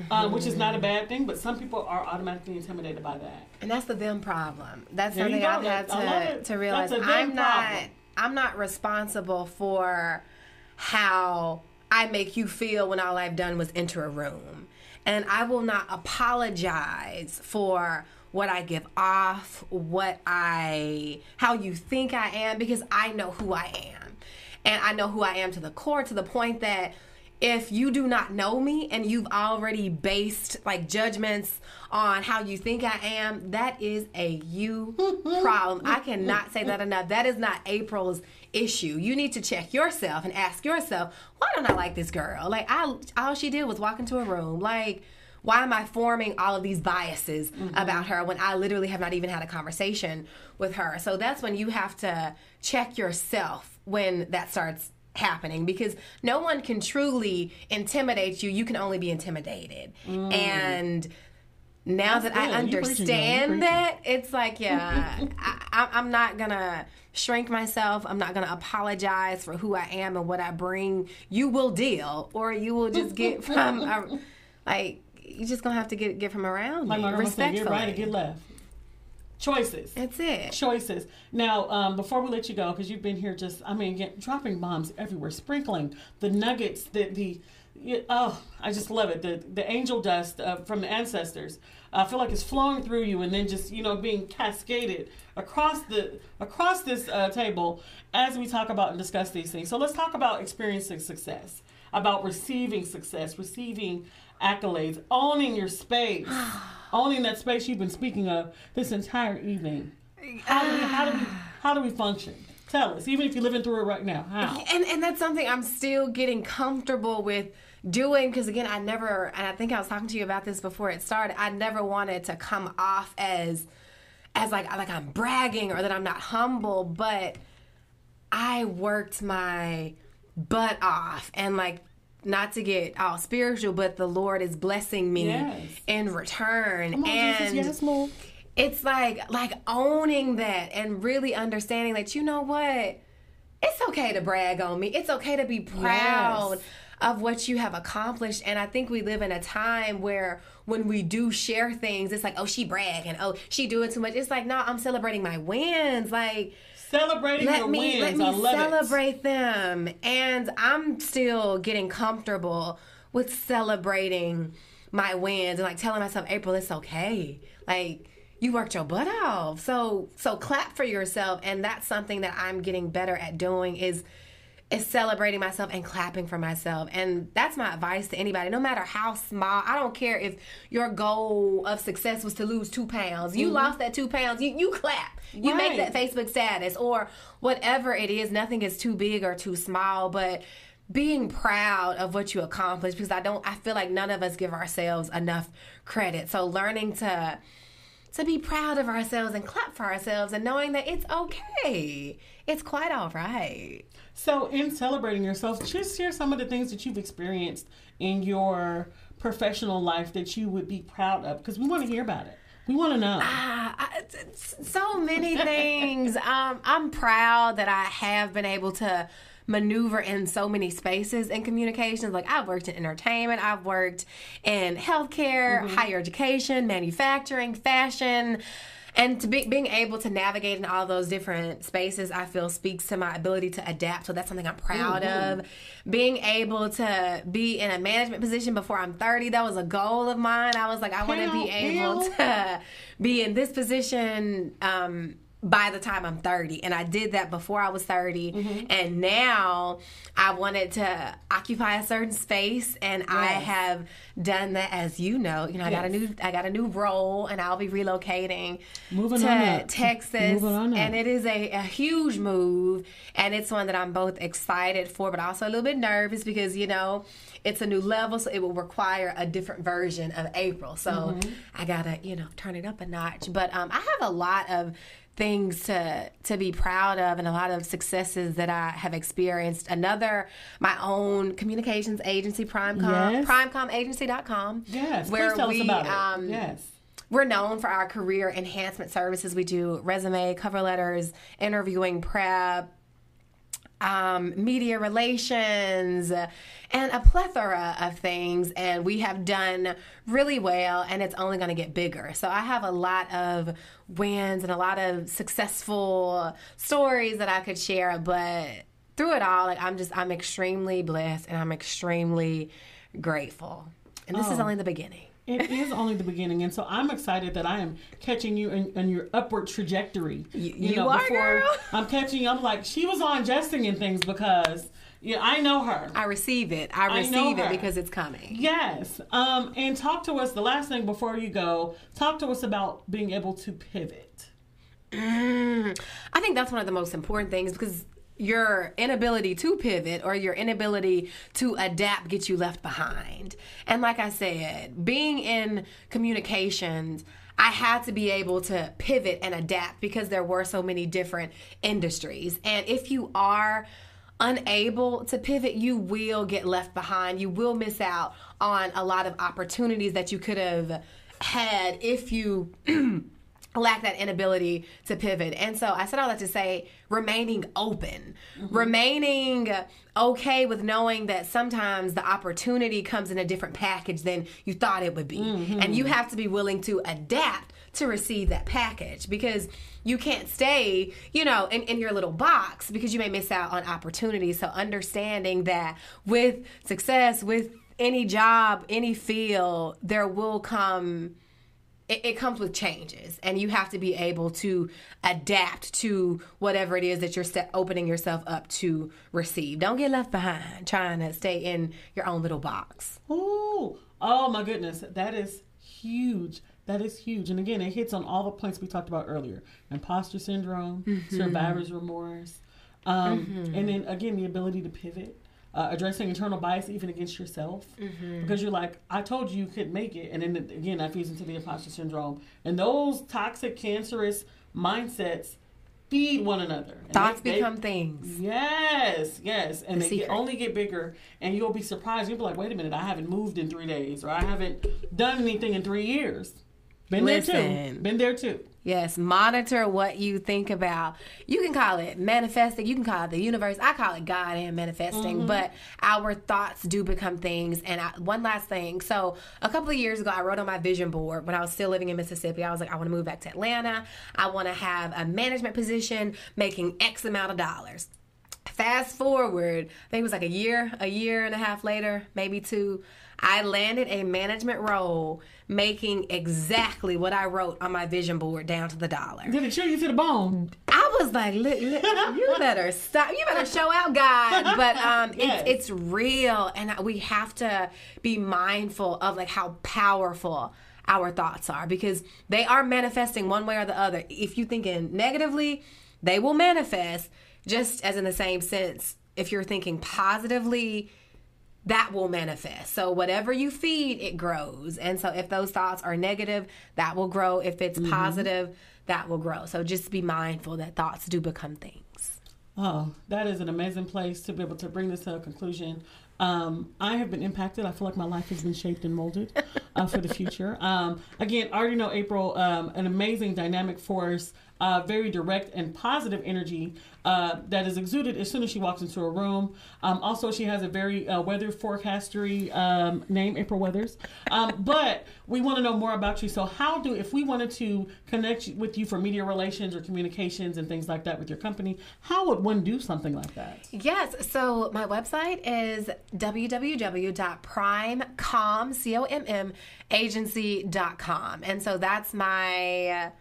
uh, which is not a bad thing. But some people are automatically intimidated by that. And that's the them problem. That's There something. I've had to, to realize. That's a them I'm not problem. I'm not responsible for how I make you feel when all I've done was enter a room. And I will not apologize for what I give off, what I how you think I am because I know who I am. And I know who I am to the core to the point that if you do not know me and you've already based like judgments on how you think I am, that is a you problem. I cannot say that enough. That is not April's issue. You need to check yourself and ask yourself, why don't I like this girl? Like I all she did was walk into a room. Like why am I forming all of these biases mm-hmm. about her when I literally have not even had a conversation with her? So that's when you have to check yourself when that starts happening because no one can truly intimidate you. You can only be intimidated. And now that I good. You preaching, girl. You understand that, it's like, yeah, I, I, I'm not gonna shrink myself. I'm not gonna apologize for who I am and what I bring. You will deal, or you will just get from, uh, like, you're just gonna have to get get from around Like me my grandma respectfully. get right or get left. Choices. That's it. choices. Now, um, before we let you go, because you've been here just, I mean, again, dropping bombs everywhere, sprinkling the nuggets, the, the, oh, I just love it. The, the angel dust uh, from the ancestors. I feel like it's flowing through you and then just, you know, being cascaded across the, across this uh, table as we talk about and discuss these things. So let's talk about experiencing success, about receiving success, receiving accolades, owning your space, owning that space you've been speaking of this entire evening. How do we how do we how do we function? Tell us, even if you're living through it right now. How? and and that's something I'm still getting comfortable with doing because again I never and I think I was talking to you about this before it started I never wanted to come off as as like like I'm bragging or that I'm not humble but I worked my butt off and like not to get all spiritual but the Lord is blessing me Yes. in return. On, and Jesus, yes, it's like like owning that and really understanding that you know what? It's okay to brag on me. It's okay to be proud Yes. of what you have accomplished. And i think we live in a time where when we do share things it's like oh she bragging. Oh she doing too much. It's like no i'm celebrating my wins. Like Celebrating your let me wins. let me I love celebrate them. And i'm still getting comfortable with celebrating my wins and like telling myself april it's okay. Like you worked your butt off. So so clap for yourself. And that's something that i'm getting better at doing is is celebrating myself and clapping for myself. And that's my advice to anybody, no matter how small. I don't care if your goal of success was to lose two pounds. You mm-hmm. lost that two pounds, you, you clap. You make that Facebook status or whatever it is. Nothing is too big or too small, but being proud of what you accomplished because I don't I feel like none of us give ourselves enough credit. So learning to to be proud of ourselves and clap for ourselves and knowing that it's okay. It's quite all right. So, in celebrating yourself, just share some of the things that you've experienced in your professional life that you would be proud of, because we want to hear about it. We want to know. Ah, I- it's- it's so many things. um, I'm proud that I have been able to maneuver in so many spaces in communications. Like I've worked in entertainment, I've worked in healthcare, higher education, manufacturing, fashion. And to be, being able to navigate in all those different spaces, I feel speaks to my ability to adapt. So that's something I'm proud of. Being able to be in a management position before I'm 30, that was a goal of mine. I was like, I want to be Hell, able to be in this position um, by the time I'm 30. And I did that before I was 30. And now I wanted to occupy a certain space and I have done that as you know. You know, I got a new I got a new role and I'll be relocating Moving to. Texas. Moving on. And it is a, a huge move and it's one that I'm both excited for but also a little bit nervous because, you know, it's a new level, so it will require a different version of April. So Mm-hmm. I gotta, you know, turn it up a notch. But um, I have a lot of things to to be proud of and a lot of successes that I have experienced. Another my own communications agency Primecomm Yes. primecommagency.com Yes, where please tell we us about it. um yes. we're known for our career enhancement services. We do resume, cover letters, interviewing prep, um, media relations, and a plethora of things. And we have done really well, and it's only going to get bigger. So I have a lot of wins and a lot of successful stories that I could share, but through it all, like I'm just I'm extremely blessed and I'm extremely grateful. And this is Oh. only the beginning. It is only the beginning, and so I'm excited that I am catching you in, in your upward trajectory. You, you are, girl. I'm catching you. I'm like, she was on jesting and things because yeah, I know her. I receive it. I I receive it because it's coming. Yes. Um, and talk to us. The last thing before you go, talk to us about being able to pivot. Mm, I think that's one of the most important things because your inability to pivot or your inability to adapt gets you left behind. And like I said, being in communications, I had to be able to pivot and adapt because there were so many different industries. And if you are unable to pivot, you will get left behind. You will miss out on a lot of opportunities that you could have had if you lack that inability to pivot. And so I said all that to say remaining open, mm-hmm. remaining okay with knowing that sometimes the opportunity comes in a different package than you thought it would be. Mm-hmm. And you have to be willing to adapt to receive that package because you can't stay, you know, in, in your little box because you may miss out on opportunities. So understanding that with success, with any job, any field, there will come it, it comes with changes and you have to be able to adapt to whatever it is that you're opening yourself up to receive. Don't get left behind trying to stay in your own little box. Ooh, oh my goodness, that is huge. That is huge. And again, it hits on all the points we talked about earlier: imposter syndrome, survivor's remorse, um, and then again the ability to pivot. Uh, addressing internal bias even against yourself. Because you're like i told you you couldn't make it. And then again that feeds into the imposter syndrome. And those toxic cancerous mindsets feed one another. And thoughts they- they- become things. Yes, yes, and The they get, only get bigger, and you'll be surprised. You'll be like, "Wait a minute, I haven't moved in three days, or I haven't done anything in three years." Been there too. Been there too. Yes monitor what you think about. You can call it manifesting. You can call it the universe. I call it god and manifesting mm-hmm. but our thoughts do become things. And I, one last thing. So a couple of years ago i wrote on my vision board when i was still living in mississippi. I was like i want to move back to atlanta. I want to have a management position making x amount of dollars. Fast forward i think it was like a year a year and a half later maybe two i landed a management role making exactly what i wrote on my vision board down to the dollar Did it chill you to the bone? I was like, li- li- you better stop. You better show out, God. But um, Yes. it's it's real, and we have to be mindful of like how powerful our thoughts are because they are manifesting one way or the other. If you're thinking negatively, they will manifest. Just as in the same sense, if you're thinking positively, that will manifest. So whatever you feed, it grows. And so if those thoughts are negative, that will grow. If it's positive, that will grow. So just be mindful that thoughts do become things. Oh, that is an amazing place to be able to bring this to a conclusion. Um, I have been impacted. I feel like my life has been shaped and molded uh, for the future. Um, again, I already know April, um, an amazing dynamic force, uh, very direct and positive energy uh, that is exuded as soon as she walks into a room. Um, also, she has a very uh, weather forecastery um, name, April Weathers. Um, but we want to know more about you. So, how do, if we wanted to connect with you for media relations or communications and things like that with your company, how would one do something like that? Yes. So my website is www.primecomm, C-O-M-M, agency.com. And so that's my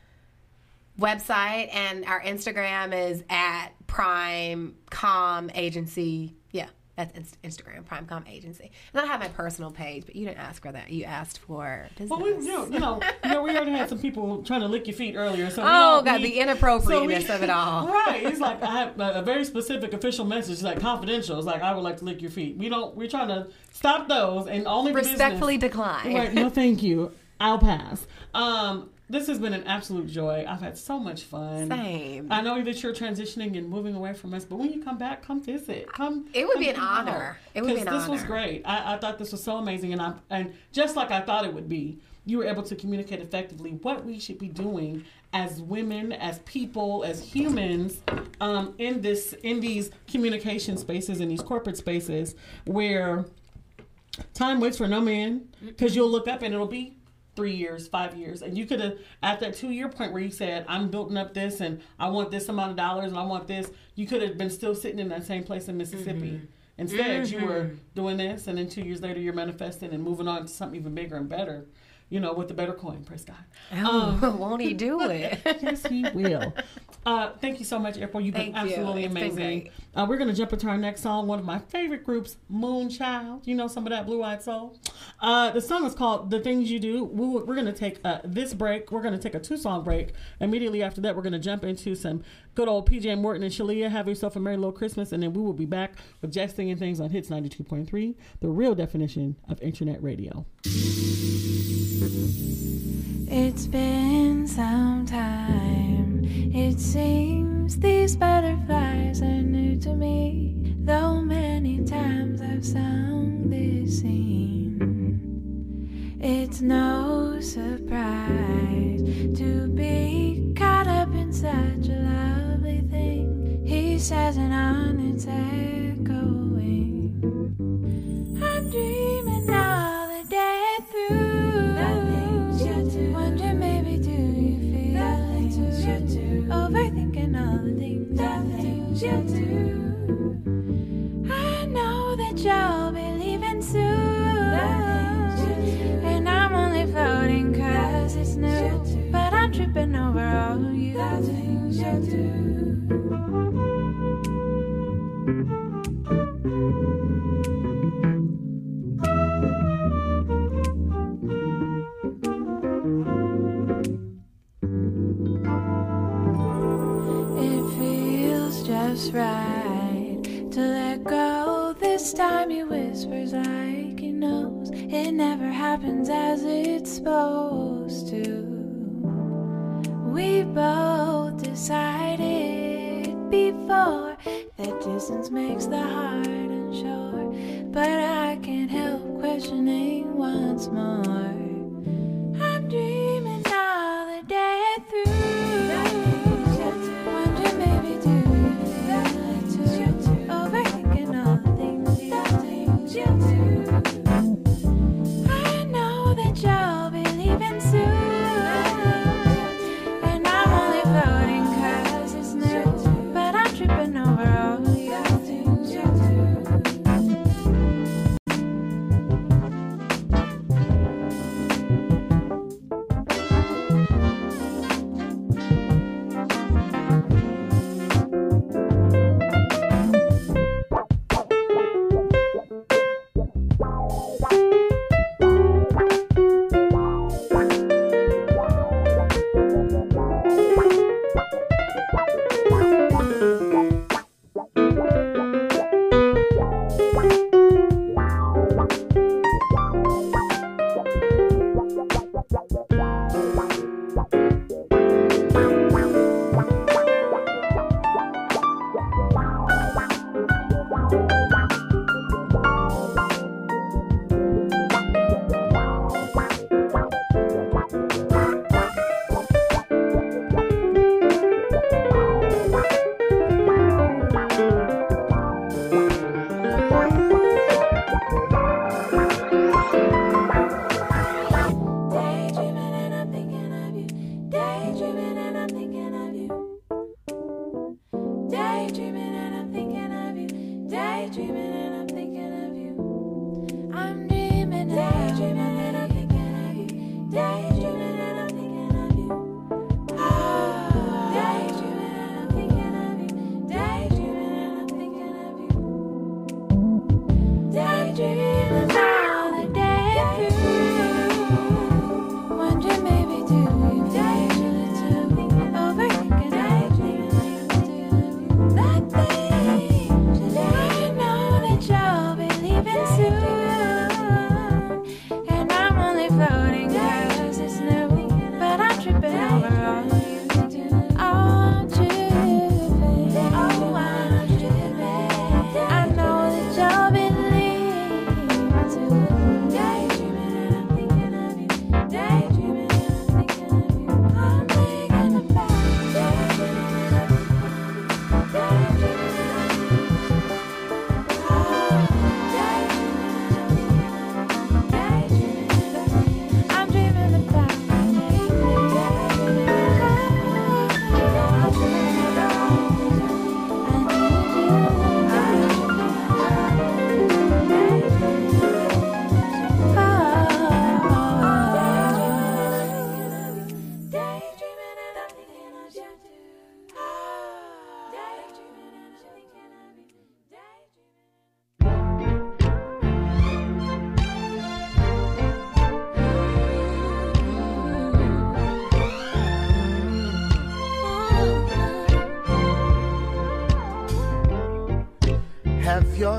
website and our Instagram is at primecomm agency. Yeah. That's Inst- Instagram, Primecomm Agency. And I have my personal page, but you didn't ask for that. You asked for business. Well, we, you know, you know, you know, we already had some people trying to lick your feet earlier. So Oh, God, need- the inappropriateness so we- of it all. Right. It's like I have a, very specific official message, it's like confidential. It's like I would like to lick your feet. We don't. We're trying to stop those and only Respectfully decline. Right. No, thank you. I'll pass. Um, this has been an absolute joy. I've had so much fun. Same. I know that you're transitioning and moving away from us, but when you come back, come visit. Come. It would come be an hang out. honor. It would be an honor. this was great. I, I thought this was so amazing, and I and just like I thought it would be, you were able to communicate effectively what we should be doing as women, as people, as humans, um, in this in these communication spaces, in these corporate spaces where time waits for no man because you'll look up and it'll be three years five years. And you could have at that two year point where you said i'm building up this and i want this amount of dollars and i want this you could have been still sitting in that same place in mississippi. Mm-hmm. Instead you mm-hmm. were doing this and then two years later you're manifesting and moving on to something even bigger and better you know with the better coin praise god. Oh, um, won't he do it? yes, he will. Uh, thank you so much, April. You've been Thank you. absolutely It's been amazing. Uh, we're going to jump into our next song, one of my favorite groups, Moonchild. You know some of that Blue Eyed Soul. Uh, the song is called The Things You Do. We, we're going to take uh, this break. We're going to take a two song break. Immediately after that, we're going to jump into some good old PJ Morton and Shalia. Have yourself a Merry Little Christmas. And then we will be back with Jesting and Things on Hits 92.3, the real definition of internet radio. It's been some time. It seems these butterflies are new to me. Though many times I've sung this scene. It's no surprise to be caught up in such a lovely thing. He says, and on it's echoing. I'm dreaming all the day through. Overthinking all the things you do. I know that you'll be leaving soon. And I'm only floating cause it's new. But I'm tripping over all you things you do.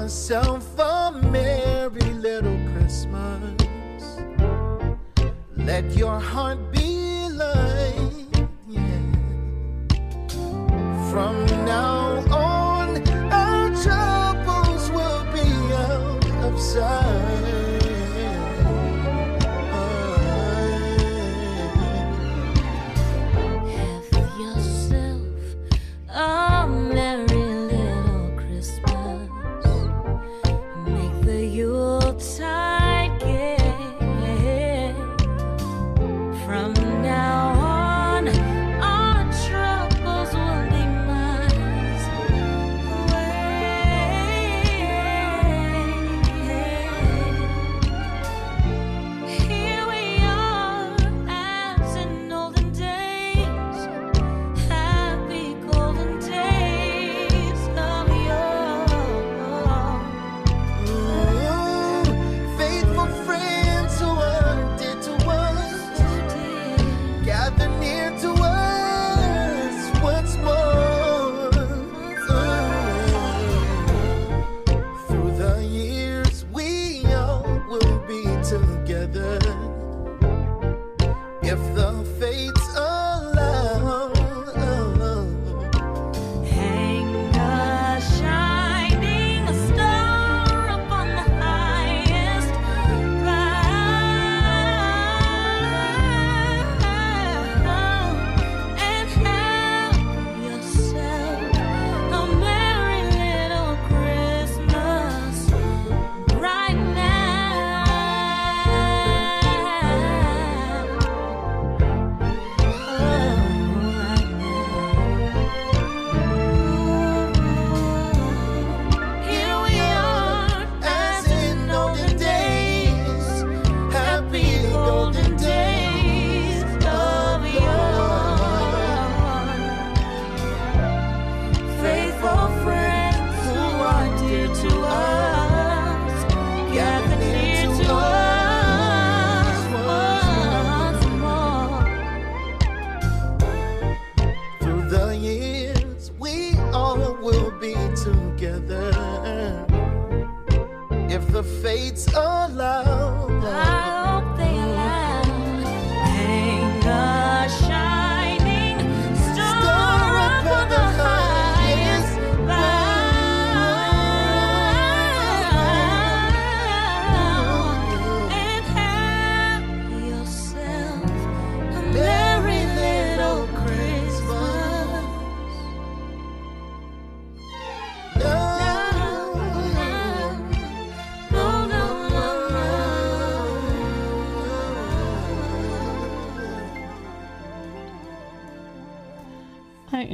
Yourself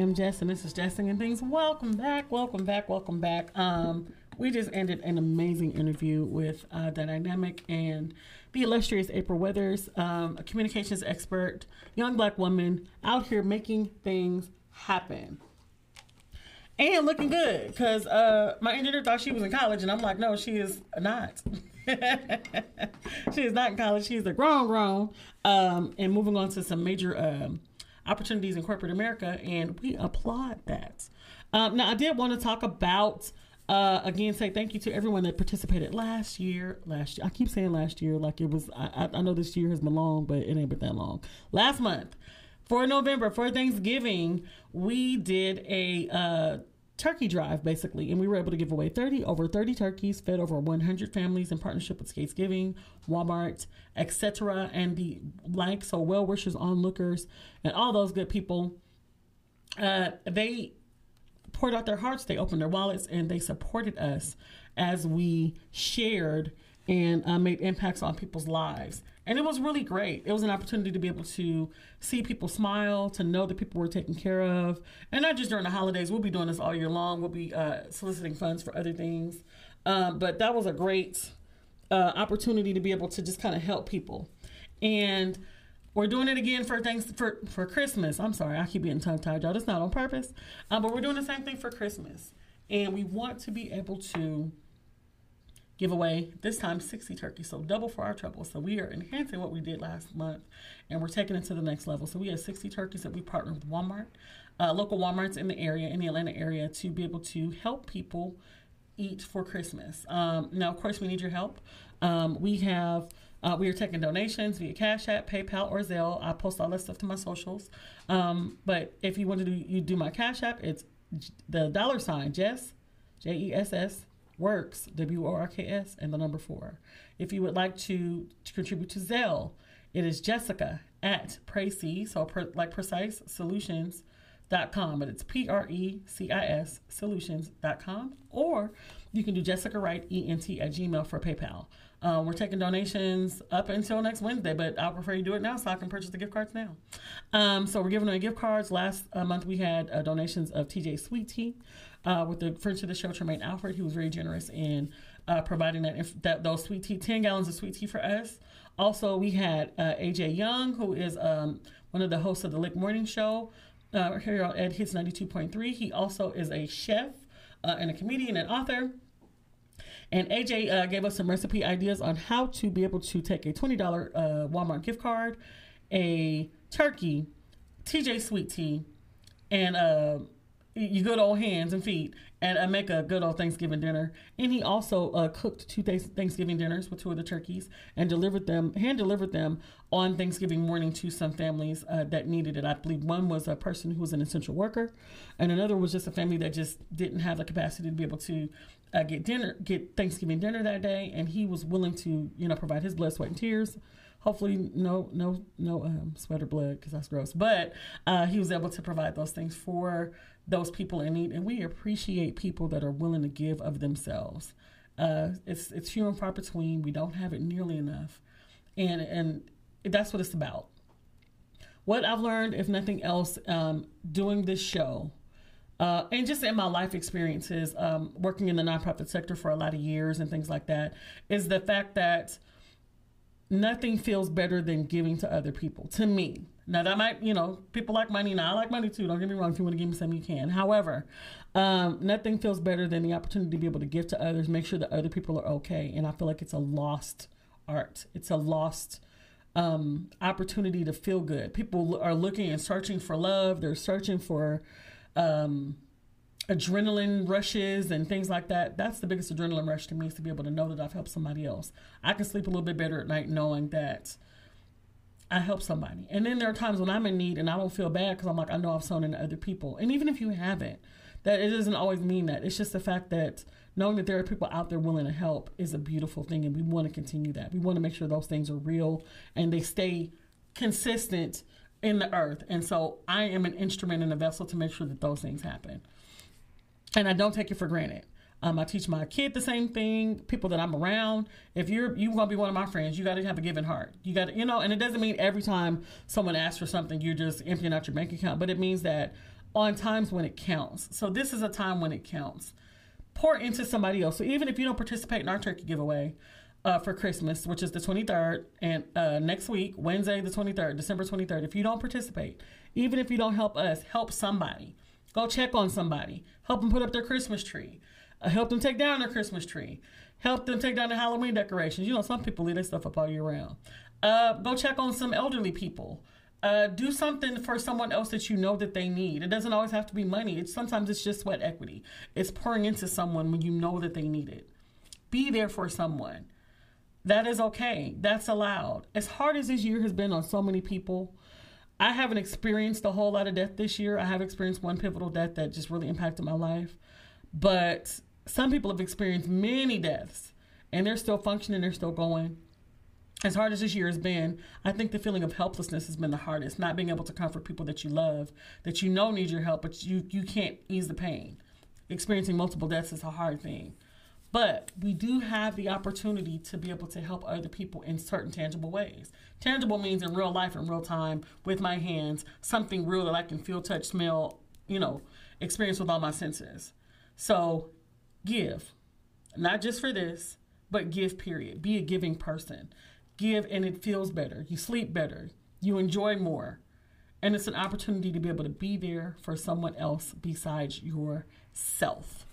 am Jess, and this is Jesting and Things. Welcome back, welcome back, welcome back. Um, we just ended an amazing interview with uh, the dynamic and the illustrious April Weathers, um, a communications expert, young black woman out here making things happen. And looking good, because uh, my engineer thought she was in college, and I'm like, no, she is not. she is not in college. She is a grown, grown. Um, and moving on to some major um, opportunities in corporate America, and we applaud that. Um, now, I did want to talk about uh, again. Say thank you to everyone that participated last year. Last year, I keep saying last year like it was. I, I know this year has been long, but it ain't been that long. Last month, for November, for Thanksgiving, we did a uh, turkey drive basically, and we were able to give away 30 over 30 turkeys, fed over 100 families in partnership with Skates Giving, Walmart, etc., and the like. So well wishers, onlookers, and all those good people. Uh, they poured out their hearts, they opened their wallets, and they supported us as we shared and uh, made impacts on people's lives. And it was really great. It was an opportunity to be able to see people smile, to know that people were taken care of. And not just during the holidays, we'll be doing this all year long. We'll be uh, soliciting funds for other things. Um, but that was a great uh, opportunity to be able to just kind of help people. And we're doing it again for thanks for for Christmas. I'm sorry, I keep getting tongue tied, y'all. That's not on purpose. Um, but we're doing the same thing for Christmas, and we want to be able to give away this time 60 turkeys, so double for our trouble. So we are enhancing what we did last month, and we're taking it to the next level. So we have 60 turkeys that we partnered with Walmart, uh, local WalMarts in the area, in the Atlanta area, to be able to help people eat for Christmas. Um, now, of course, we need your help. Um, we have uh, we are taking donations via Cash App, PayPal, or Zelle. I post all that stuff to my socials. Um, but if you want to do you do my Cash App, it's the dollar sign Jess J E S S works W O R K S and the number four. If you would like to, to contribute to Zelle, it is Jessica at Precis, so per, like precise solutions dot com, but it's P R E C I S solutions.com. Or you can do Jessica Wright ENT at Gmail for PayPal. Um, we're taking donations up until next Wednesday, but I prefer you do it now so I can purchase the gift cards now. Um, so we're giving away gift cards. Last uh, month we had uh, donations of TJ Sweet Tea uh, with the friend of the show, Tremaine Alfred, who was very generous in uh, providing that, that those sweet tea, 10 gallons of sweet tea for us. Also, we had uh, AJ Young, who is um, one of the hosts of the Lick Morning Show uh, here on Ed Hits 92.3. He also is a chef uh, and a comedian and author. And AJ uh, gave us some recipe ideas on how to be able to take a $20 uh, Walmart gift card, a turkey, TJ Sweet Tea, and you good old hands and feet, and uh, make a good old Thanksgiving dinner. And he also uh, cooked two thanks- Thanksgiving dinners with two of the turkeys and delivered them, hand delivered them on Thanksgiving morning to some families uh, that needed it. I believe one was a person who was an essential worker, and another was just a family that just didn't have the capacity to be able to uh, get dinner, get Thanksgiving dinner that day, and he was willing to, you know, provide his blood, sweat, and tears. Hopefully, no, no, no um, sweat or blood because that's gross. But uh, he was able to provide those things for those people in need, and we appreciate people that are willing to give of themselves. Uh, it's it's few and far between. We don't have it nearly enough, and and that's what it's about. What I've learned, if nothing else, um, doing this show uh, and just in my life experiences, um, working in the nonprofit sector for a lot of years and things like that, is the fact that nothing feels better than giving to other people. To me, now that might, you know, people like money. Now I like money too. Don't get me wrong. If you want to give me something, you can. However, um, nothing feels better than the opportunity to be able to give to others, make sure that other people are okay. And I feel like it's a lost art. It's a lost um, opportunity to feel good. People are looking and searching for love. They're searching for um, adrenaline rushes and things like that. That's the biggest adrenaline rush to me is to be able to know that I've helped somebody else. I can sleep a little bit better at night knowing that I helped somebody. And then there are times when I'm in need and I don't feel bad because I'm like, I know I've sown into other people. And even if you haven't, that it doesn't always mean that. It's just the fact that knowing that there are people out there willing to help is a beautiful thing. And we want to continue that. We want to make sure those things are real and they stay consistent in the earth. And so I am an instrument and a vessel to make sure that those things happen. And I don't take it for granted. Um, I teach my kid the same thing. People that I'm around. If you're you gonna be one of my friends, you got to have a giving heart. You got to, you know, and it doesn't mean every time someone asks for something, you're just emptying out your bank account. But it means that on times when it counts. So this is a time when it counts. Pour into somebody else. So even if you don't participate in our turkey giveaway, uh, for Christmas, which is the 23rd, and uh, next week, Wednesday, the 23rd, December 23rd. If you don't participate, even if you don't help us, help somebody. Go check on somebody. Help them put up their Christmas tree. Uh, help them take down their Christmas tree. Help them take down the Halloween decorations. You know, some people leave their stuff up all year round. Uh, go check on some elderly people. Uh, do something for someone else that you know that they need. It doesn't always have to be money. It's sometimes it's just sweat equity. It's pouring into someone when you know that they need it. Be there for someone. That is okay. That's allowed. As hard as this year has been on so many people, I haven't experienced a whole lot of death this year. I have experienced one pivotal death that just really impacted my life. But some people have experienced many deaths and they're still functioning, they're still going. As hard as this year has been, I think the feeling of helplessness has been the hardest. Not being able to comfort people that you love, that you know need your help, but you, you can't ease the pain. Experiencing multiple deaths is a hard thing. But we do have the opportunity to be able to help other people in certain tangible ways. Tangible means in real life, in real time, with my hands, something real that I can feel, touch, smell, you know, experience with all my senses. So give, not just for this, but give, period. Be a giving person. Give and it feels better. You sleep better. You enjoy more. And it's an opportunity to be able to be there for someone else besides yourself.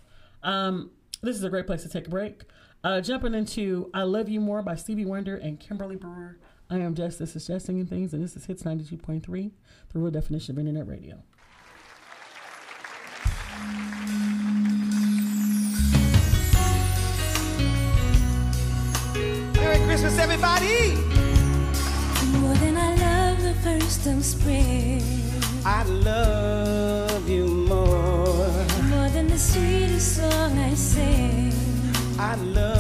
Um, this is a great place to take a break. Uh, jumping into I Love You More by Stevie Wonder and Kimberly Brewer. I am Jess. This is Jesting and Things, and this is Hits 92.3, the real definition of internet radio. Merry Christmas, everybody! More than I love the first of spring. I love. I love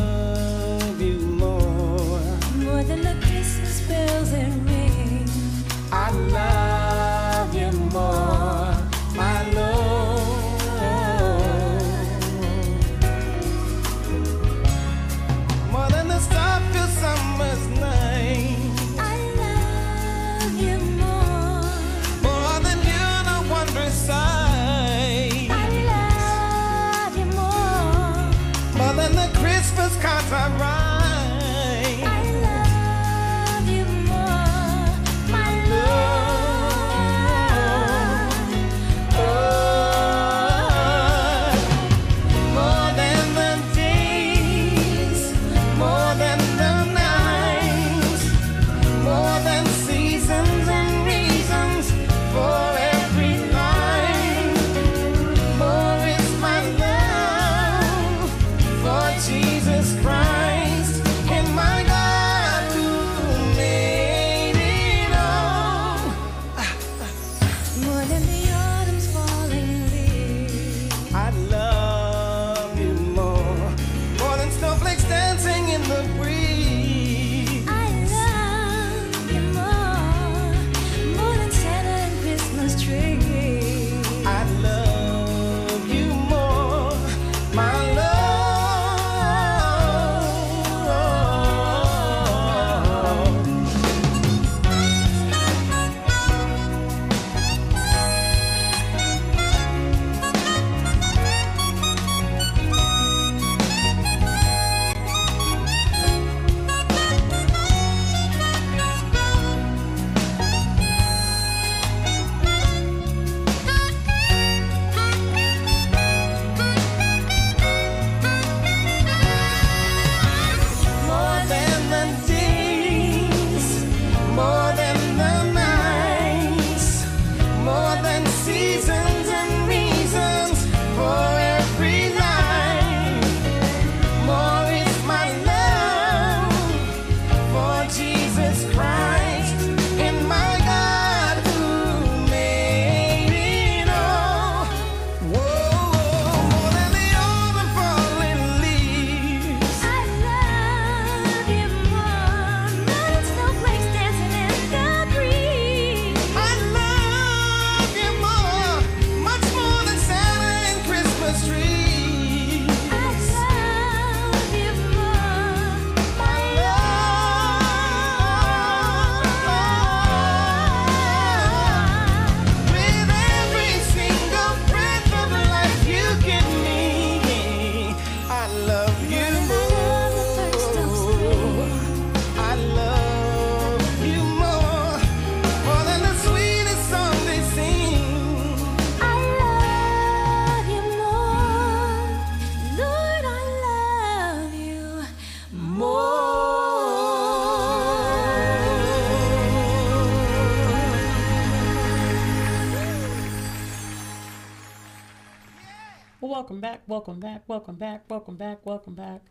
welcome back, welcome back, welcome back, welcome back.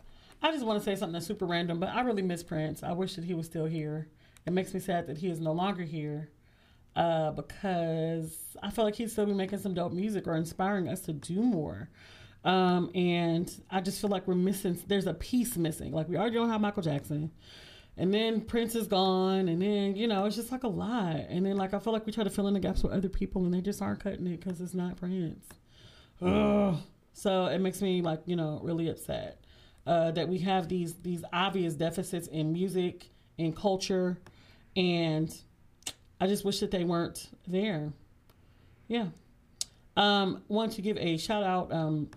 I just want to say something that's super random, but I really miss Prince. I wish that he was still here. It makes me sad that he is no longer here uh, because I feel like he'd still be making some dope music or inspiring us to do more. Um, and I just feel like we're missing, there's a piece missing. Like we already don't have Michael Jackson. And then Prince is gone, and then you know it's just like a lot. And then like I feel like we try to fill in the gaps with other people, and they just aren't cutting it because it's not Prince. Ugh. So it makes me like you know really upset uh, that we have these these obvious deficits in music in culture, and I just wish that they weren't there. Yeah. Um, want to give a shout out. Um,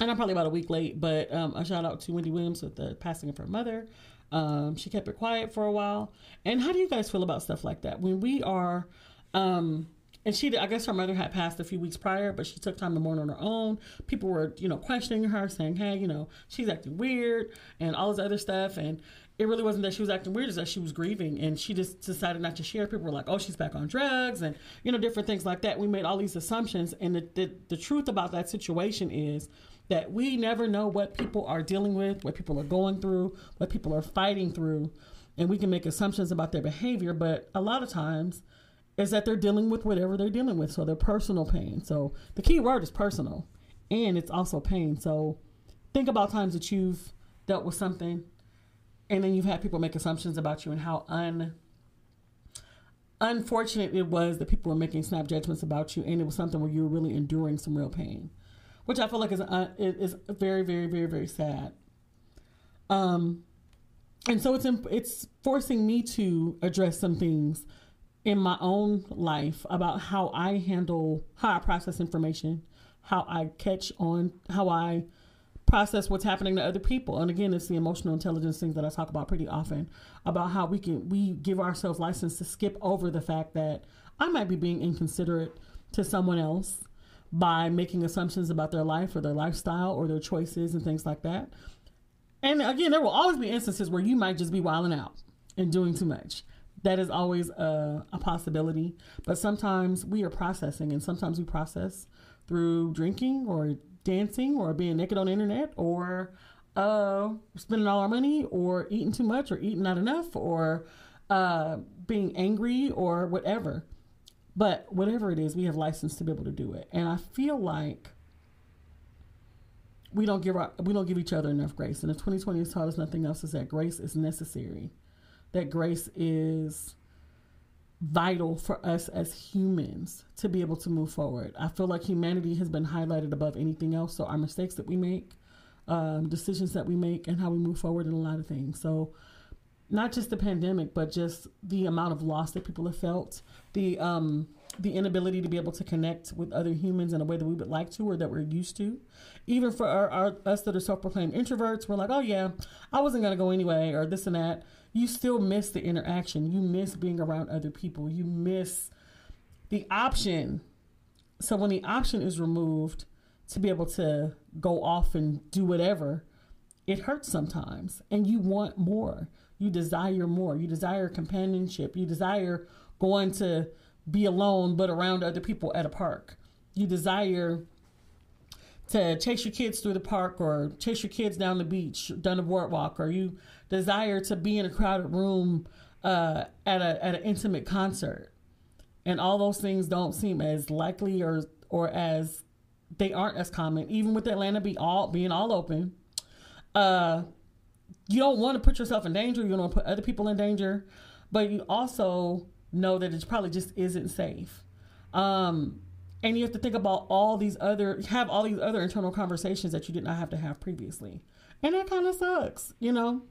and I'm probably about a week late, but um, a shout out to Wendy Williams with the passing of her mother. Um, she kept it quiet for a while. And how do you guys feel about stuff like that when we are? Um, and she, did, I guess her mother had passed a few weeks prior, but she took time to mourn on her own. People were, you know, questioning her, saying, "Hey, you know, she's acting weird," and all this other stuff. And it really wasn't that she was acting weird; it's that she was grieving, and she just decided not to share. People were like, "Oh, she's back on drugs," and you know, different things like that. We made all these assumptions, and the the, the truth about that situation is that we never know what people are dealing with, what people are going through, what people are fighting through, and we can make assumptions about their behavior. But a lot of times, is that they're dealing with whatever they're dealing with, so their personal pain. So the key word is personal, and it's also pain. So think about times that you've dealt with something, and then you've had people make assumptions about you and how un unfortunate it was that people were making snap judgments about you, and it was something where you were really enduring some real pain, which I feel like is uh, is very, very, very, very sad. Um, and so it's it's forcing me to address some things in my own life about how I handle how I process information, how I catch on, how I process what's happening to other people. And again, it's the emotional intelligence thing that I talk about pretty often about how we can we give ourselves license to skip over the fact that I might be being inconsiderate to someone else by making assumptions about their life or their lifestyle or their choices and things like that. And again, there will always be instances where you might just be wilding out and doing too much. That is always a, a possibility. But sometimes we are processing, and sometimes we process through drinking or dancing or being naked on the internet or uh, spending all our money or eating too much or eating not enough or uh, being angry or whatever. But whatever it is, we have license to be able to do it. And I feel like we don't give our, we don't give each other enough grace. And if 2020 has taught us nothing else, is that grace is necessary. That grace is vital for us as humans to be able to move forward. I feel like humanity has been highlighted above anything else. So our mistakes that we make, um, decisions that we make, and how we move forward in a lot of things. So not just the pandemic, but just the amount of loss that people have felt, the um, the inability to be able to connect with other humans in a way that we would like to or that we're used to. Even for our, our us that are self-proclaimed introverts, we're like, oh yeah, I wasn't gonna go anyway, or this and that. You still miss the interaction. You miss being around other people. You miss the option. So when the option is removed to be able to go off and do whatever, it hurts sometimes, and you want more. You desire more. You desire companionship. You desire going to be alone but around other people at a park. You desire to chase your kids through the park or chase your kids down the beach, down the boardwalk, or you desire to be in a crowded room uh, at a at an intimate concert. And all those things don't seem as likely or or as they aren't as common, even with Atlanta be all being all open. Uh, you don't want to put yourself in danger. You don't want to put other people in danger, but you also know that it probably just isn't safe. Um, and you have to think about all these other, have all these other internal conversations that you did not have to have previously. And that kind of sucks, you know?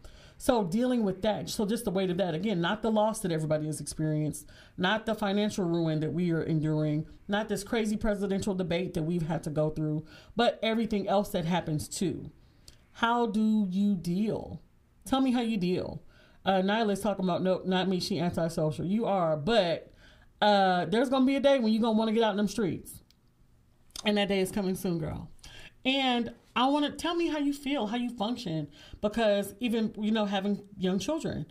So dealing with that, so just the weight of that, again, not the loss that everybody has experienced, not the financial ruin that we are enduring, not this crazy presidential debate that we've had to go through, but everything else that happens too. How do you deal? Tell me how you deal. Uh, Nyla's talking about no, not me. She antisocial. You are, but uh, there's gonna be a day when you're gonna want to get out in them streets, and that day is coming soon, girl. And I want to tell me how you feel, how you function, because even you know having young children,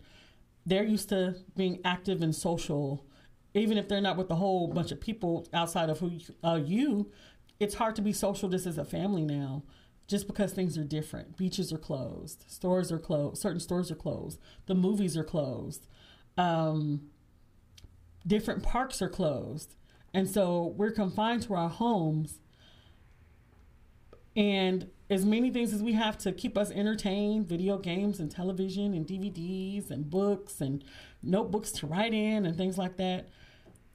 they're used to being active and social, even if they're not with a whole bunch of people outside of who you, uh, you. It's hard to be social just as a family now just because things are different. Beaches are closed, stores are closed, certain stores are closed, the movies are closed, um, different parks are closed. And so we're confined to our homes. And as many things as we have to keep us entertained video games and television and DVDs and books and notebooks to write in and things like that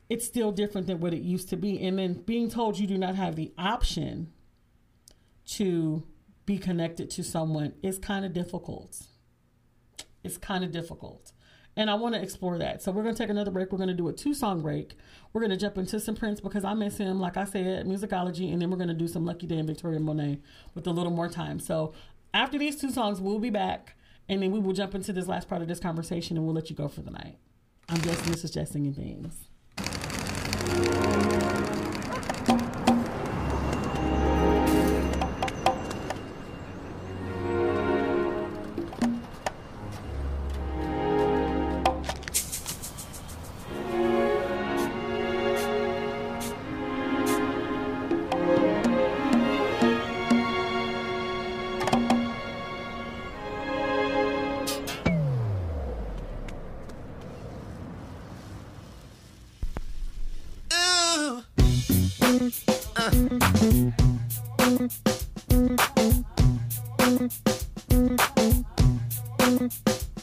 it's still different than what it used to be. And then being told you do not have the option to be connected to someone is kind of difficult. It's kind of difficult. And I want to explore that. So we're going to take another break. We're going to do a two song break. We're going to jump into some Prince because I miss him, like I said, musicology. And then we're going to do some Lucky Daye and Victoria Monet with a little more time. So after these two songs, we'll be back. And then we will jump into this last part of this conversation and we'll let you go for the night. I'm just Mrs. Just Singing Things. Thank you.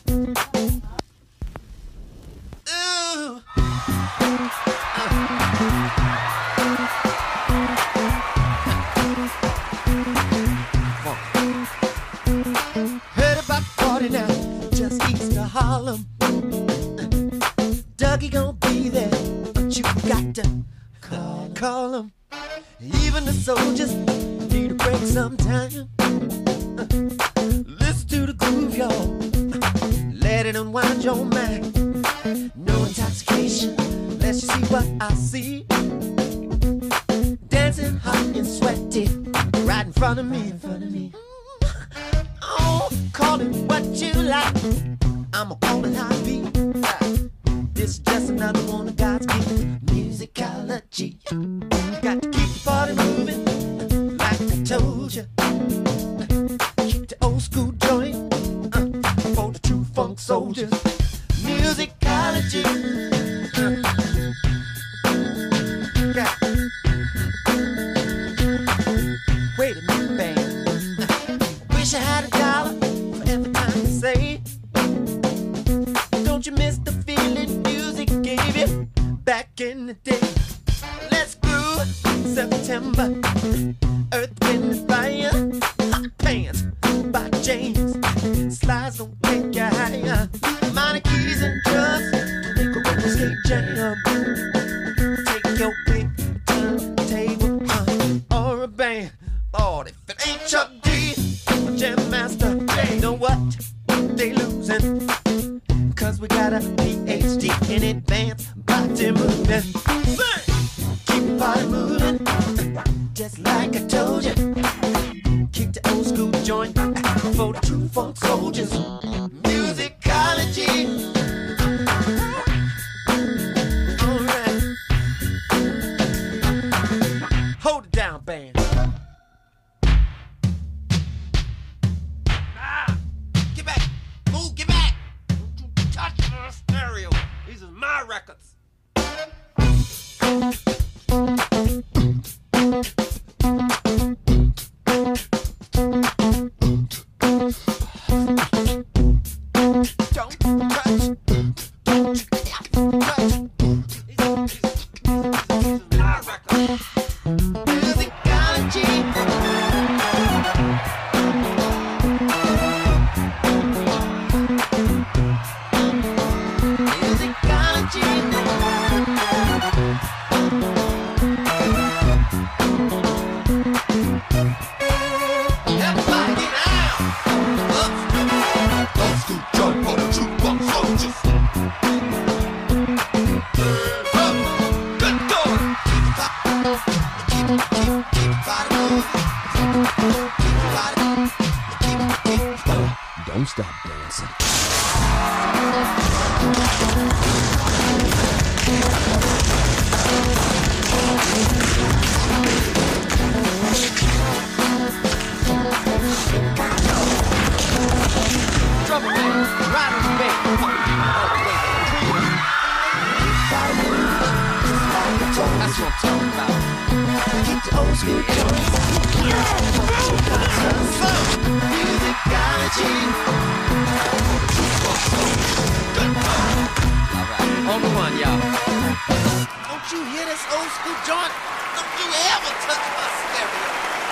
Old school joint? Don't you ever touch my stereo.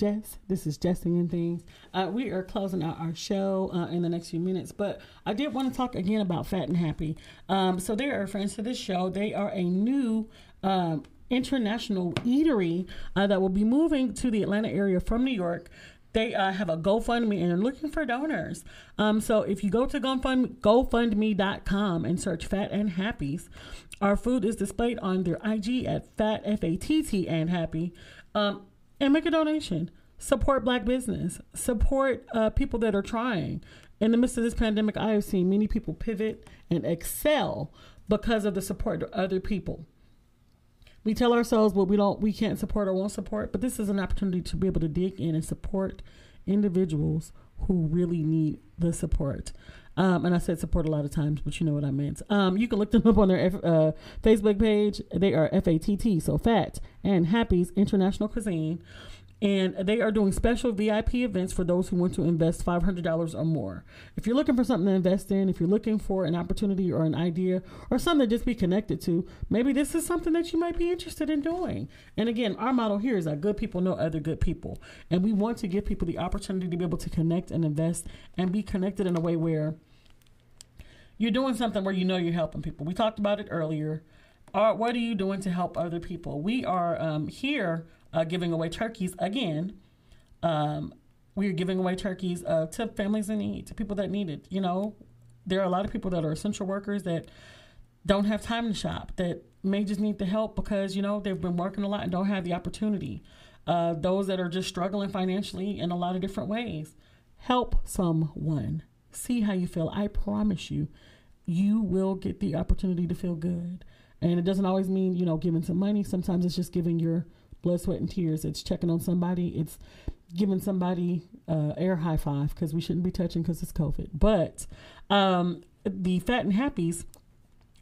Jess. This is Jesting and Things. Uh, we are closing out our show uh, in the next few minutes, but I did want to talk again about Fat and Happy. Um, so they are friends to this show. They are a new um, international eatery uh, that will be moving to the Atlanta area from New York. They uh, have a GoFundMe and they're looking for donors. Um, so if you go to GoFund, GoFundMe.com and search Fat and Happies, our food is displayed on their IG at Fat F A T T and Happy. Um, and make a donation. Support black business. Support uh, people that are trying. In the midst of this pandemic, I have seen many people pivot and excel because of the support of other people. We tell ourselves what we don't, we can't support or won't support, but this is an opportunity to be able to dig in and support individuals who really need the support. Um, and I said support a lot of times, but you know what I meant. Um, you can look them up on their F, uh, Facebook page. They are FATT, so Fat and Happy's International Cuisine. And they are doing special VIP events for those who want to invest $500 or more. If you're looking for something to invest in, if you're looking for an opportunity or an idea or something to just be connected to, maybe this is something that you might be interested in doing. And again, our motto here is that good people know other good people. And we want to give people the opportunity to be able to connect and invest and be connected in a way where you're doing something where you know you're helping people. We talked about it earlier. Uh, what are you doing to help other people? We are um, here uh, giving away turkeys again. Um, we're giving away turkeys uh, to families in need, to people that need it. You know, there are a lot of people that are essential workers that don't have time to shop, that may just need the help because, you know, they've been working a lot and don't have the opportunity. Uh, those that are just struggling financially in a lot of different ways. Help someone. See how you feel. I promise you, you will get the opportunity to feel good. And it doesn't always mean, you know, giving some money. Sometimes it's just giving your blood, sweat, and tears. It's checking on somebody. It's giving somebody uh, air high five because we shouldn't be touching because it's COVID. But um, the Fat and Happies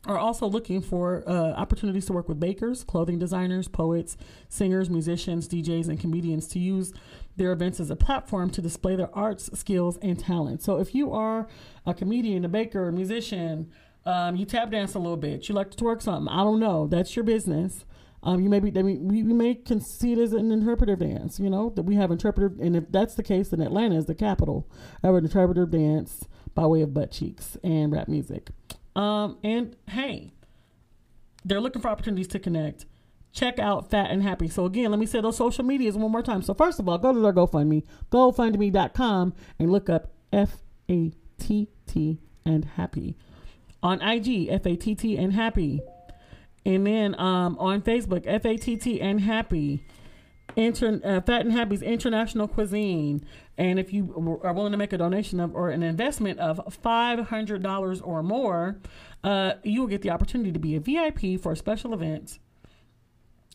are also looking for uh, opportunities to work with bakers, clothing designers, poets, singers, musicians, DJs, and comedians to use their events as a platform to display their arts, skills, and talent. So if you are a comedian, a baker, a musician, um, you tap dance a little bit, you like to twerk something, I don't know, that's your business. Um, you may be, we, we may see it as an interpretive dance, you know, that we have interpretive, and if that's the case, then Atlanta is the capital of an interpretive dance by way of butt cheeks and rap music. Um, and hey, they're looking for opportunities to connect. Check out Fat and Happy. So again, let me say those social medias one more time. So first of all, go to their GoFundMe, GoFundMe.com, and look up F A T T and Happy. On IG, F A T T and Happy. And then um, on Facebook, F A T T and Happy. Inter- uh, Fat and Happy's International Cuisine. And if you are willing to make a donation of or an investment of $500 or more, uh, you will get the opportunity to be a VIP for special events.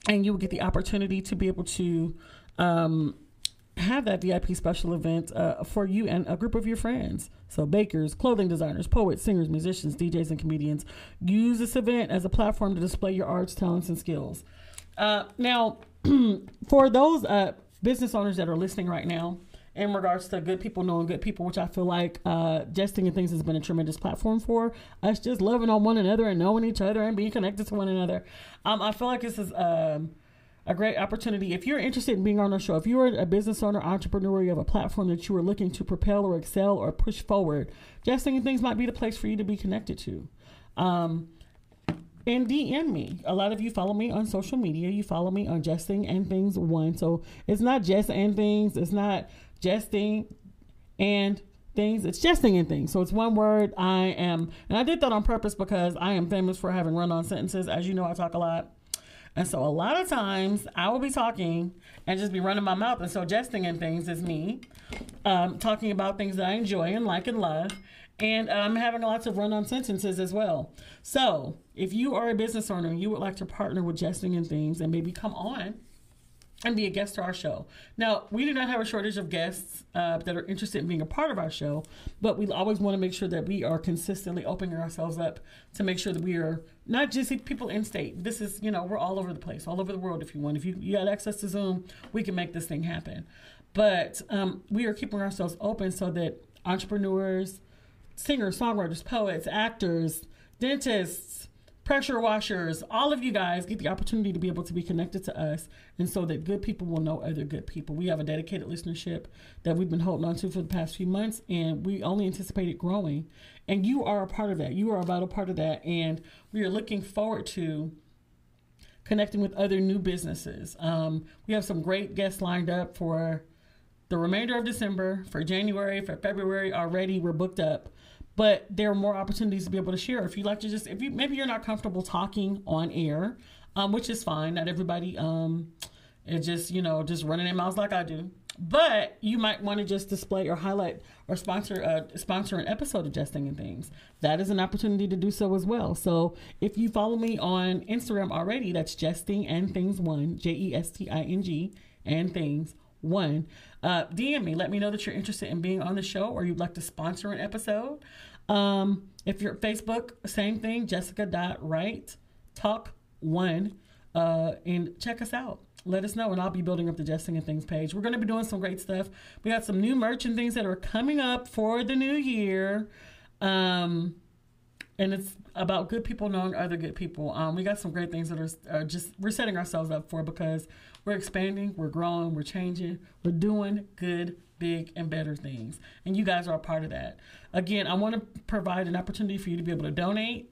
And you will get the opportunity to be able to um, have that VIP special event uh, for you and a group of your friends. So, bakers, clothing designers, poets, singers, musicians, DJs, and comedians use this event as a platform to display your arts, talents, and skills. Uh, now, for those uh, business owners that are listening right now, in regards to good people knowing good people, which I feel like uh, Jesting and Things has been a tremendous platform for us just loving on one another and knowing each other and being connected to one another. Um, I feel like this is um, a great opportunity. If you're interested in being on our show, if you're a business owner, entrepreneur, you have a platform that you are looking to propel or excel or push forward, Jesting and Things might be the place for you to be connected to. Um, and DM me. A lot of you follow me on social media. You follow me on Jesting and Things One. So it's not Jest and Things. It's not Jesting and Things. It's Jesting and Things. So it's one word. I am, and I did that on purpose because I am famous for having run-on sentences. As you know, I talk a lot. And so a lot of times I will be talking and just be running my mouth. And so jesting and things is me um, talking about things that I enjoy and like and love. And I'm um, having lots of run on sentences as well. So if you are a business owner and you would like to partner with Jesting and Things and maybe come on and be a guest to our show. Now, we do not have a shortage of guests uh, that are interested in being a part of our show, but we always want to make sure that we are consistently opening ourselves up to make sure that we are not just people in state. This is, you know, we're all over the place, all over the world if you want. If you, you got access to Zoom, we can make this thing happen. But um, we are keeping ourselves open so that entrepreneurs, singers, songwriters, poets, actors, dentists, pressure washers, all of you guys get the opportunity to be able to be connected to us and so that good people will know other good people. We have a dedicated listenership that we've been holding on to for the past few months and we only anticipate it growing. And you are a part of that. You are a vital part of that. And we are looking forward to connecting with other new businesses. Um, we have some great guests lined up for the remainder of December, for January, for February already. We're booked up but there are more opportunities to be able to share. If you like to just, if you maybe you're not comfortable talking on air, um, which is fine. Not everybody um, is just you know just running their mouths like I do. But you might want to just display or highlight or sponsor uh, sponsor an episode of Jesting and Things. That is an opportunity to do so as well. So if you follow me on Instagram already, that's Jesting and Things One, J E S T I N G and Things One. Uh, DM me. Let me know that you're interested in being on the show or you'd like to sponsor an episode. Um, if you're Facebook, same thing, Jessica.Wright Talk One, uh, and check us out. Let us know, and I'll be building up the Jesting and Things page. We're going to be doing some great stuff. We got some new merch and things that are coming up for the new year. Um, and it's about good people knowing other good people. Um, we got some great things that are, are just we're setting ourselves up for because we're expanding, we're growing, we're changing, we're doing good, big, and better things, and you guys are a part of that. Again, I want to provide an opportunity for you to be able to donate.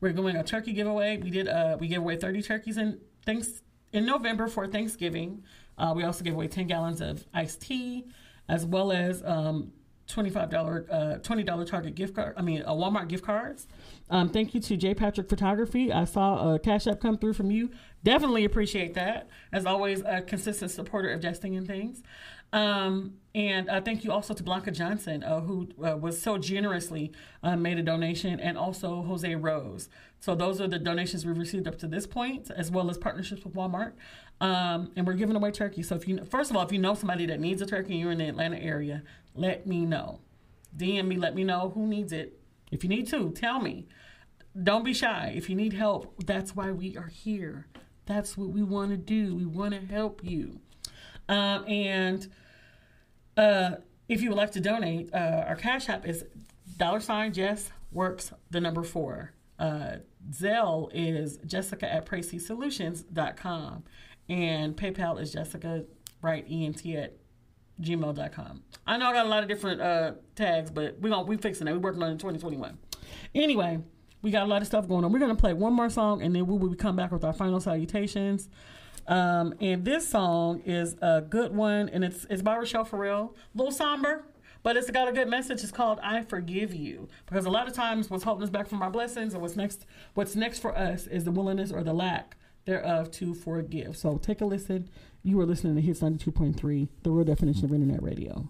We're doing a turkey giveaway. We did uh, we gave away 30 turkeys in thanks in November for Thanksgiving. Uh, we also gave away 10 gallons of iced tea, as well as um, $25 uh, $20 Target gift card, I mean, a Walmart gift cards. Um, thank you to J. Patrick Photography. I saw a Cash App come through from you. Definitely appreciate that. As always, a consistent supporter of Jesting and Things. Um, and uh, thank you also to Blanca Johnson, uh, who uh, was so generously uh, made a donation, and also Jose Rose. So those are the donations we've received up to this point, as well as partnerships with Walmart. Um, and we're giving away turkey. So if you, first of all, if you know somebody that needs a turkey and you're in the Atlanta area, let me know. DM me, let me know who needs it. If you need to, tell me. Don't be shy. If you need help, that's why we are here. That's what we want to do. We want to help you. Um, and uh, if you would like to donate, uh, our cash app is dollar sign Jess works the number four. Uh, Zelle is Jessica at PraceySolutions.com and PayPal is Jessica Wright ENT at gmail.com. I know I got a lot of different uh, tags, but we gonna we fixing that. We're working on it in 2021. Anyway, we got a lot of stuff going on. We're gonna play one more song, and then we will come back with our final salutations. Um, and this song is a good one, and it's it's by Rachelle Ferrell. A little somber, but it's got a good message. It's called "I Forgive You" because a lot of times what's holding us back from our blessings, and what's next, what's next for us is the willingness or the lack thereof to forgive. So take a listen. You are listening to Hits ninety two point three, the real definition of internet radio.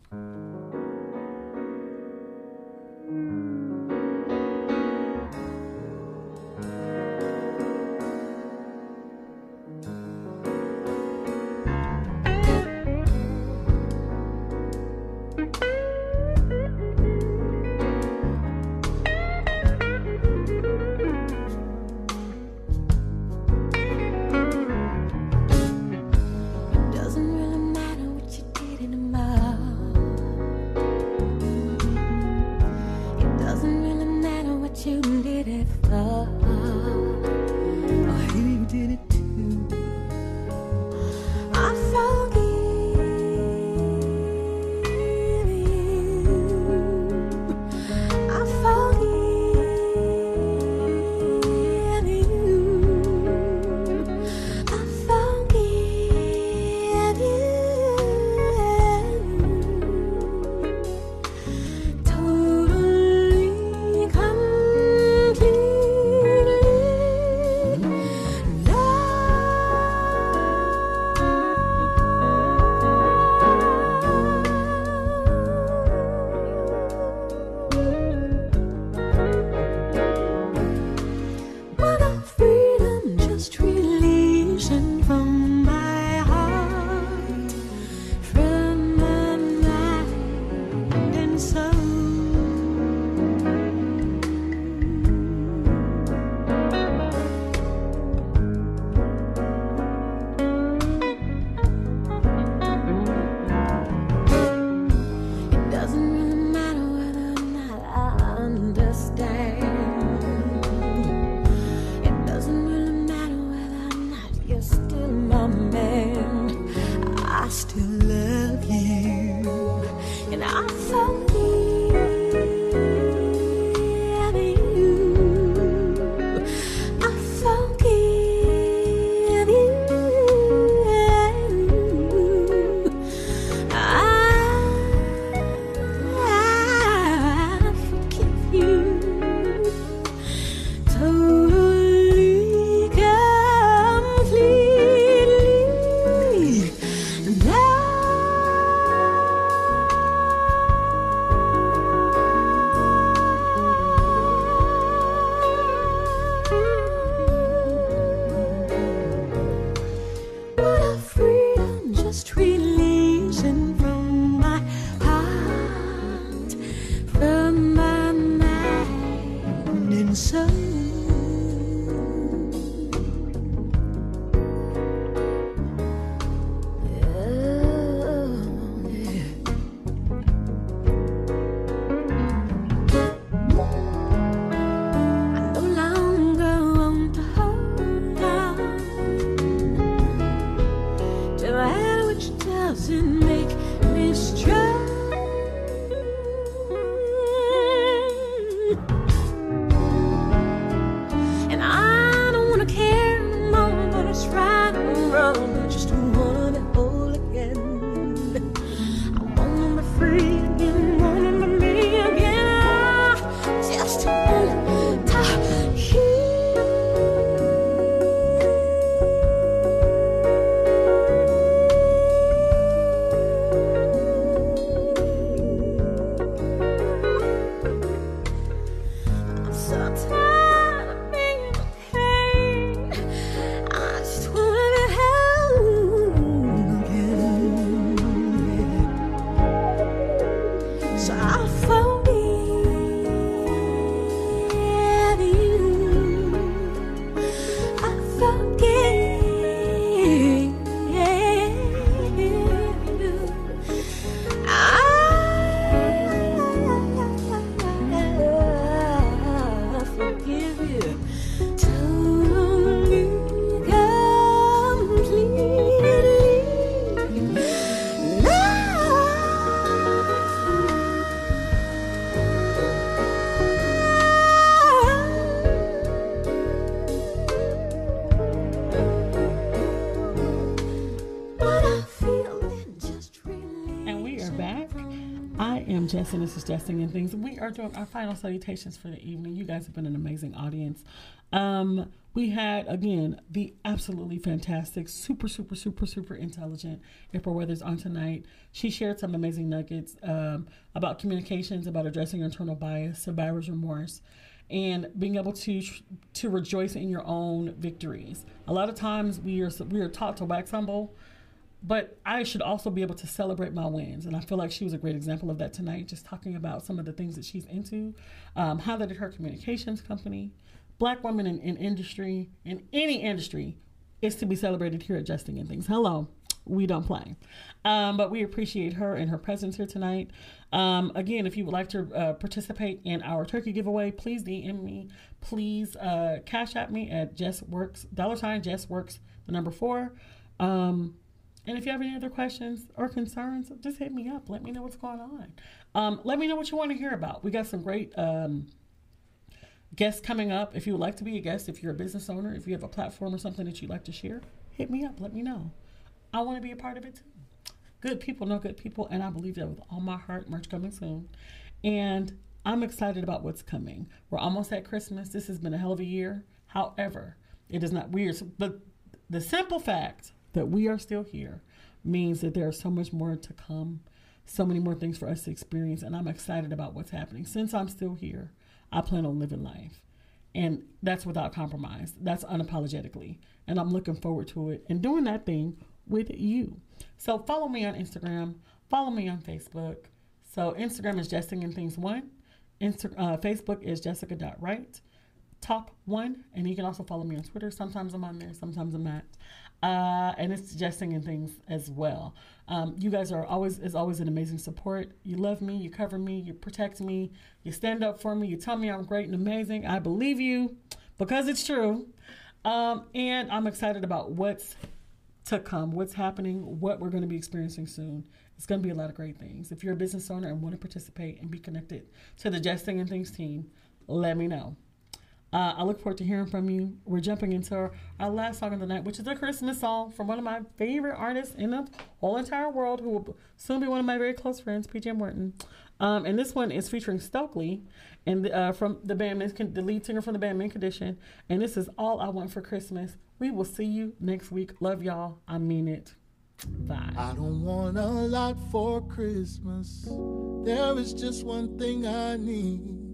Am Jess, and this is Jesting and Things. We are doing our final salutations for the evening. You guys have been an amazing audience. Um, we had again the absolutely fantastic, super, super, super, super intelligent April Weathers on tonight. She shared some amazing nuggets um, about communications, about addressing internal bias, survivor's remorse, and being able to to rejoice in your own victories. A lot of times we are we are taught to wax humble, but I should also be able to celebrate my wins. And I feel like she was a great example of that tonight, just talking about some of the things that she's into, um, how that her communications company. Black women in, in industry, in any industry, is to be celebrated here at Jesting and Things. Hello, we don't play. Um, but we appreciate her and her presence here tonight. Um, again, if you would like to uh, participate in our turkey giveaway, please DM me. Please uh, cash at me at Jess Works, dollar sign Jess Works, the number four. Um, and if you have any other questions or concerns, just hit me up. Let me know what's going on. Um, let me know what you want to hear about. We got some great um, guests coming up. If you would like to be a guest, if you're a business owner, if you have a platform or something that you'd like to share, hit me up. Let me know. I want to be a part of it too. Good people know good people, and I believe that with all my heart. Merch coming soon. And I'm excited about what's coming. We're almost at Christmas. This has been a hell of a year. However, it is not weird. But the simple fact that we are still here means that there is so much more to come, so many more things for us to experience, and I'm excited about what's happening. Since I'm still here, I plan on living life. And that's without compromise. That's unapologetically. And I'm looking forward to it and doing that thing with you. So follow me on Instagram, follow me on Facebook. So Instagram is Jesting and Things One. Insta- uh, Facebook is Jessica.Wright. Talk One. And you can also follow me on Twitter. Sometimes I'm on there, sometimes I'm not uh, and it's suggesting and things as well. Um, you guys are always is always an amazing support. You love me, you cover me, you protect me, you stand up for me, you tell me I'm great and amazing. I believe you because it's true, um, and I'm excited about what's to come, what's happening, what we're going to be experiencing soon. It's going to be a lot of great things. If you're a business owner and want to participate and be connected to the Jesting and Things team, let me know. Uh, I look forward to hearing from you. We're jumping into our, our, last song of the night, which is a Christmas song from one of my favorite artists in the whole entire world, who will soon be one of my very close friends, PJ Morton. Um, and this one is featuring Stokley, and uh, from the band, the lead singer from the band Mint Condition. And this is all I want for Christmas. We will see you next week. Love y'all. I mean it. Bye. I don't want a lot for Christmas. There is just one thing I need.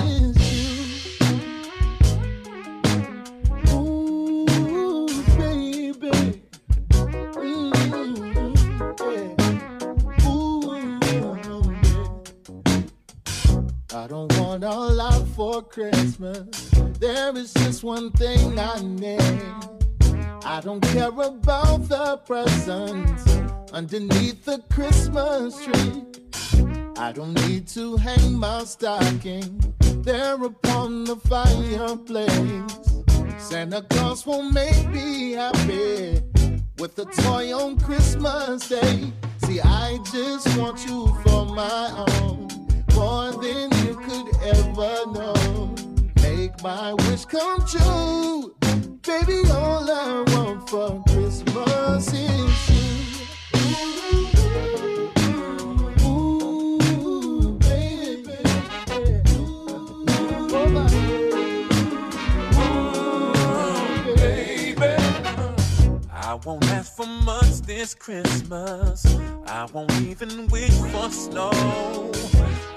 I don't want a lot for Christmas. There is just one thing I need. I don't care about the presents underneath the Christmas tree. I don't need to hang my stocking there upon the fireplace. Santa Claus won't make me happy with a toy on Christmas Day. See, I just want you for my own, more than you could ever know. Make my wish come true, baby. All I want for Christmas is you. Ooh, baby. Oh, my. I won't ask for much this Christmas. I won't even wish for snow.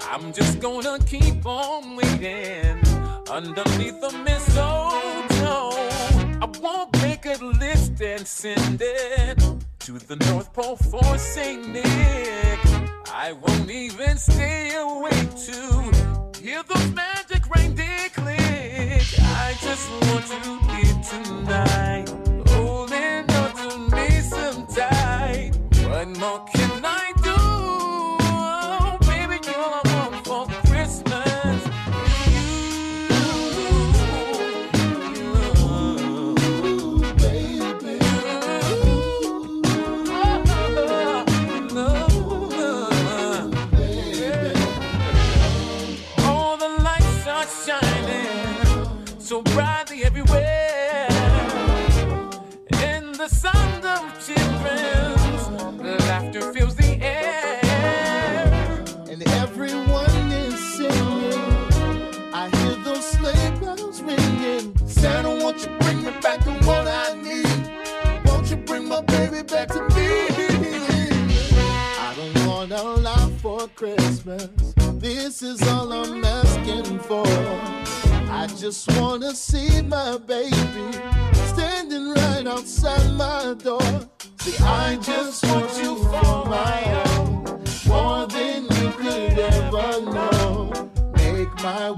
I'm just gonna keep on waiting underneath the mistletoe. I won't make a list and send it to the North Pole for Saint Nick. I won't even stay awake to hear those magic reindeer click. I just want you here tonight, holding on to me some tight. One more can Santa, won't you bring me back the one I need? Won't you bring my baby back to me? I don't want a lot for Christmas. This is all I'm asking for. I just wanna see my baby standing right outside my door. See, I just want you for my own, more than you could ever know. Make my